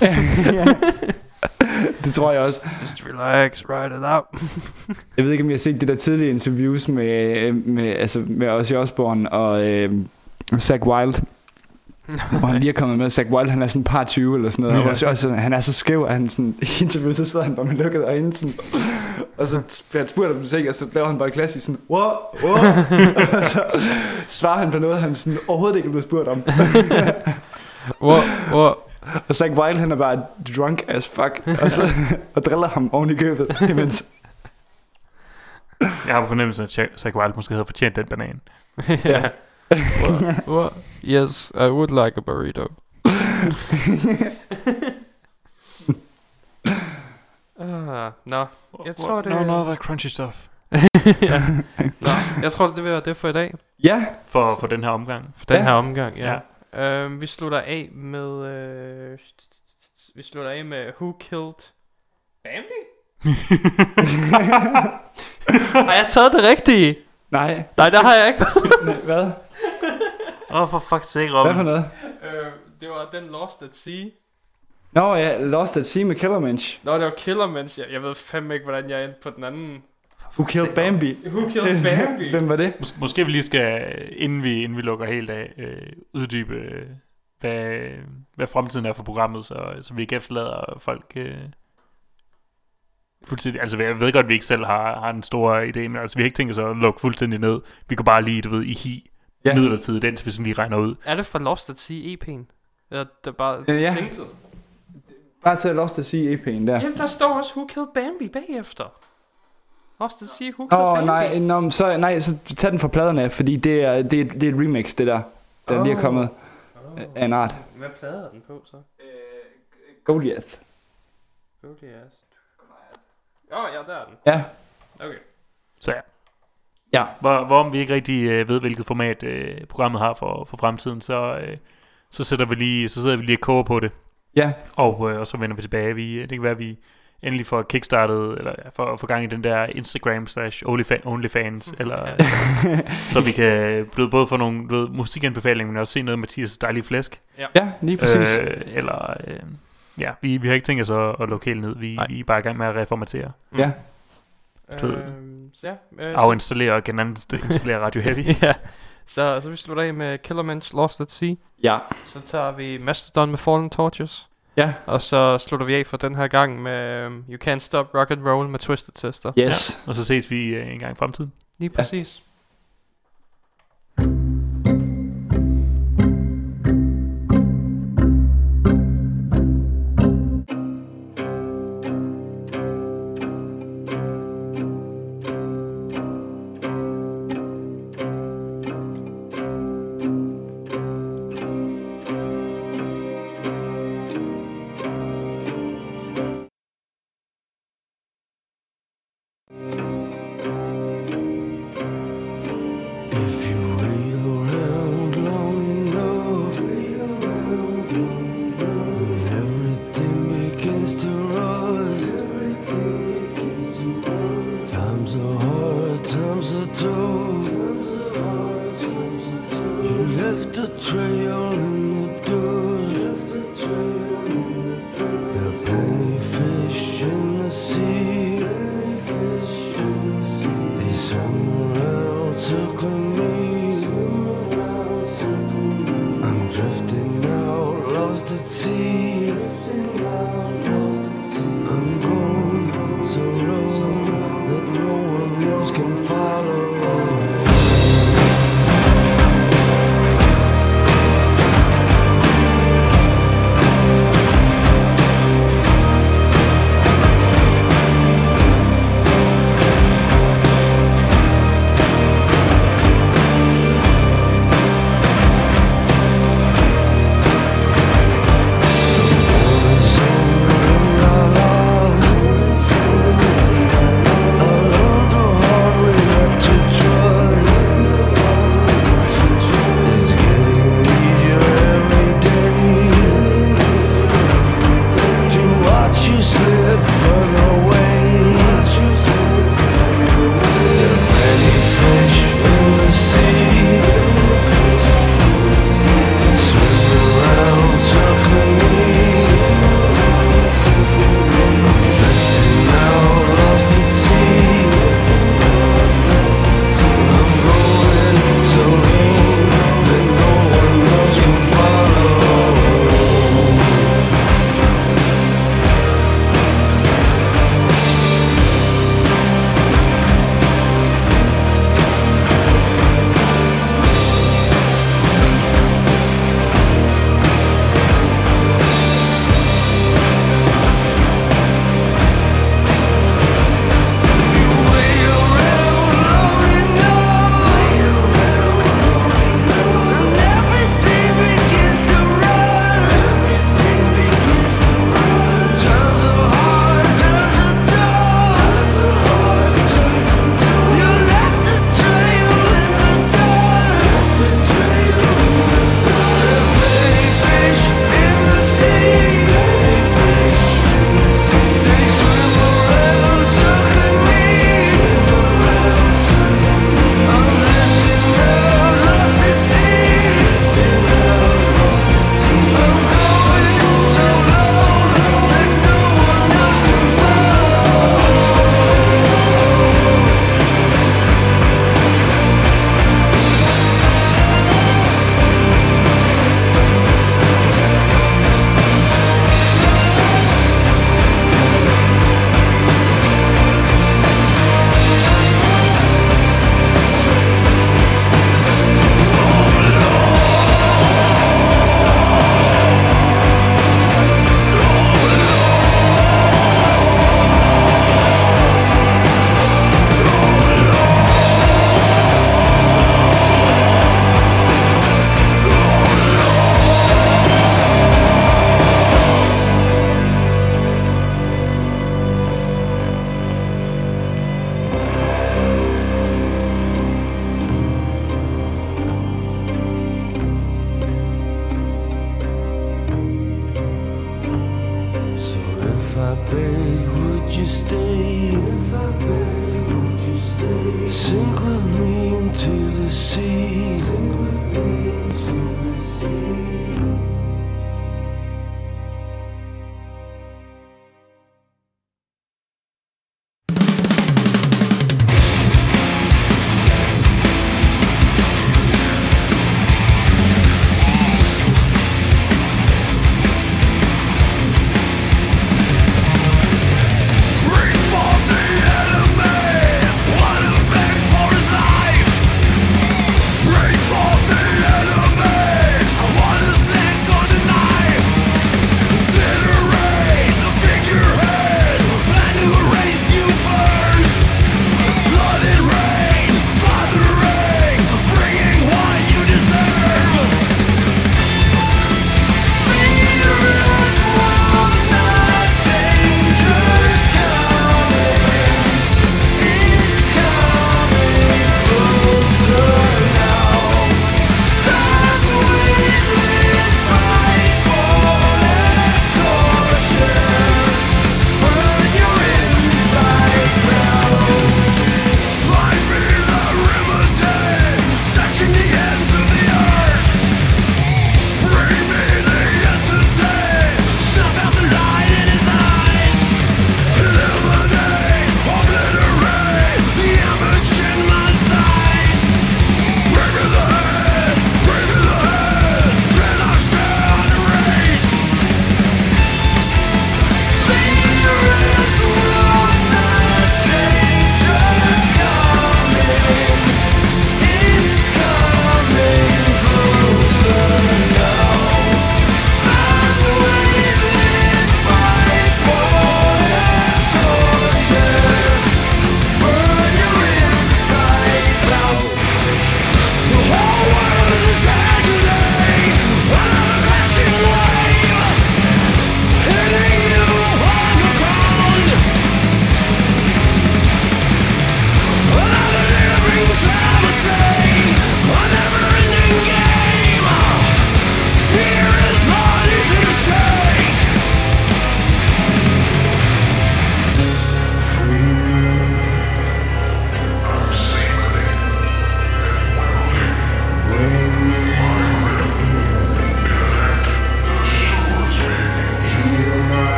det tror jeg også. Just relax, write it out. Jeg ved ikke, om jeg har set det der tidlige interviews med, øh, med, altså med Ozzy Osbourne og øh, Zach Wilde. Hvor han lige er kommet med. Zach Wilde, han er sådan et par 20 eller sådan noget. Ja. Og også, også, han er så skæv, at han sådan, i interviewet, så sidder han bare med lukkede øjne. Sådan, og så bliver han spurgt om musik, og så laver han bare klassisk sådan, wow, wow. og så svarer han på noget, han sådan overhovedet ikke er blevet spurgt om. Wow, wow. Og Zach Wilde, han er bare drunk as fuck, og, så, og driller ham oven i købet, imens. Jeg har på fornemmelsen, at Zach Wilde måske havde fortjent den banan. ja. Wow, wow. Yes, I would like a burrito. uh, nå, Jeg tror, det- No, no, that crunchy stuff. ja. Nå, jeg tror, det vil være det for i dag. Ja, For, for den her omgang. For den Ja. her omgang, ja. Ja. Øhm, vi slutter af med... Øh, vi slutter af med Who Killed Bambi? har jeg taget det rigtige? nej. Nej, det har jeg ikke. Hvad? Åh, oh, for fuck's sake, Hvad Robin. for noget? øh, det var den Lost at Sea. Nå ja, Lost at Sea med Killermensch. Nå, det var Killermans. Jeg, jeg ved fandme ikke, hvordan jeg endte på den anden. Who killed Bambi? Who Killed Bambi? Hvem var det? Mås- måske vi lige skal, inden vi, inden vi lukker helt af, øh, uddybe, øh, hvad, hvad fremtiden er for programmet, så, så vi ikke efterlader folk øh, fuldstændig. Altså, jeg ved godt, at vi ikke selv har, har en stor idé, men altså, vi har ikke tænkt os at lukke fuldstændig ned. Vi kunne bare lige, du ved, i hi Ja. midlertidigt, indtil vi sådan lige regner ud. Er det for Lost at Sea EP'en? Eller det er bare Ja, ja. single? Bare til Lost at Sea EP'en der. Jamen, der står også Who Killed Bambi bagefter. Lost at Sea, Who Killed Åh, Bambi? nej, men så, nej, så tag den fra pladerne, fordi det er, det, er, det er et remix, det der, der oh. lige er kommet af en art. Hvad plade er den på, så? Goliath. Goliath. Åh, oh, ja, der er den. Ja, Okay. Så ja. Ja. Hvor, hvorom vi ikke rigtig øh, ved, hvilket format øh, programmet har for, for fremtiden, så, øh, så, sætter vi lige, så sidder vi lige og koger på det. ja, Og, øh, og så vender vi tilbage. Vi, det kan være, at vi endelig får kickstartet, eller får, får gang i den der Instagram slash Onlyfa- OnlyFans, eller, så vi kan både, både få nogle du ved, musikanbefalinger, men også se noget af Mathias dejlige flæsk. ja, lige præcis. Øh, eller, øh, ja, vi, vi har ikke tænkt os at, at lukke helt ned. Vi, Nej. vi er bare i gang med at reformatere. Ja. Du ved. Så ja. Øh, Afinstallere og geninstallere Radio Heavy. så, ja. Så, så vi slutter af med Killerman's Lost at Sea. Ja, Så tager vi Mastodon med Fallen Torches. ja, Og så slutter vi af for den her gang med um, You Can't Stop Rock and Roll med Twisted Sister. yes. Og så ses vi øh, en gang i fremtiden. Lige præcis. If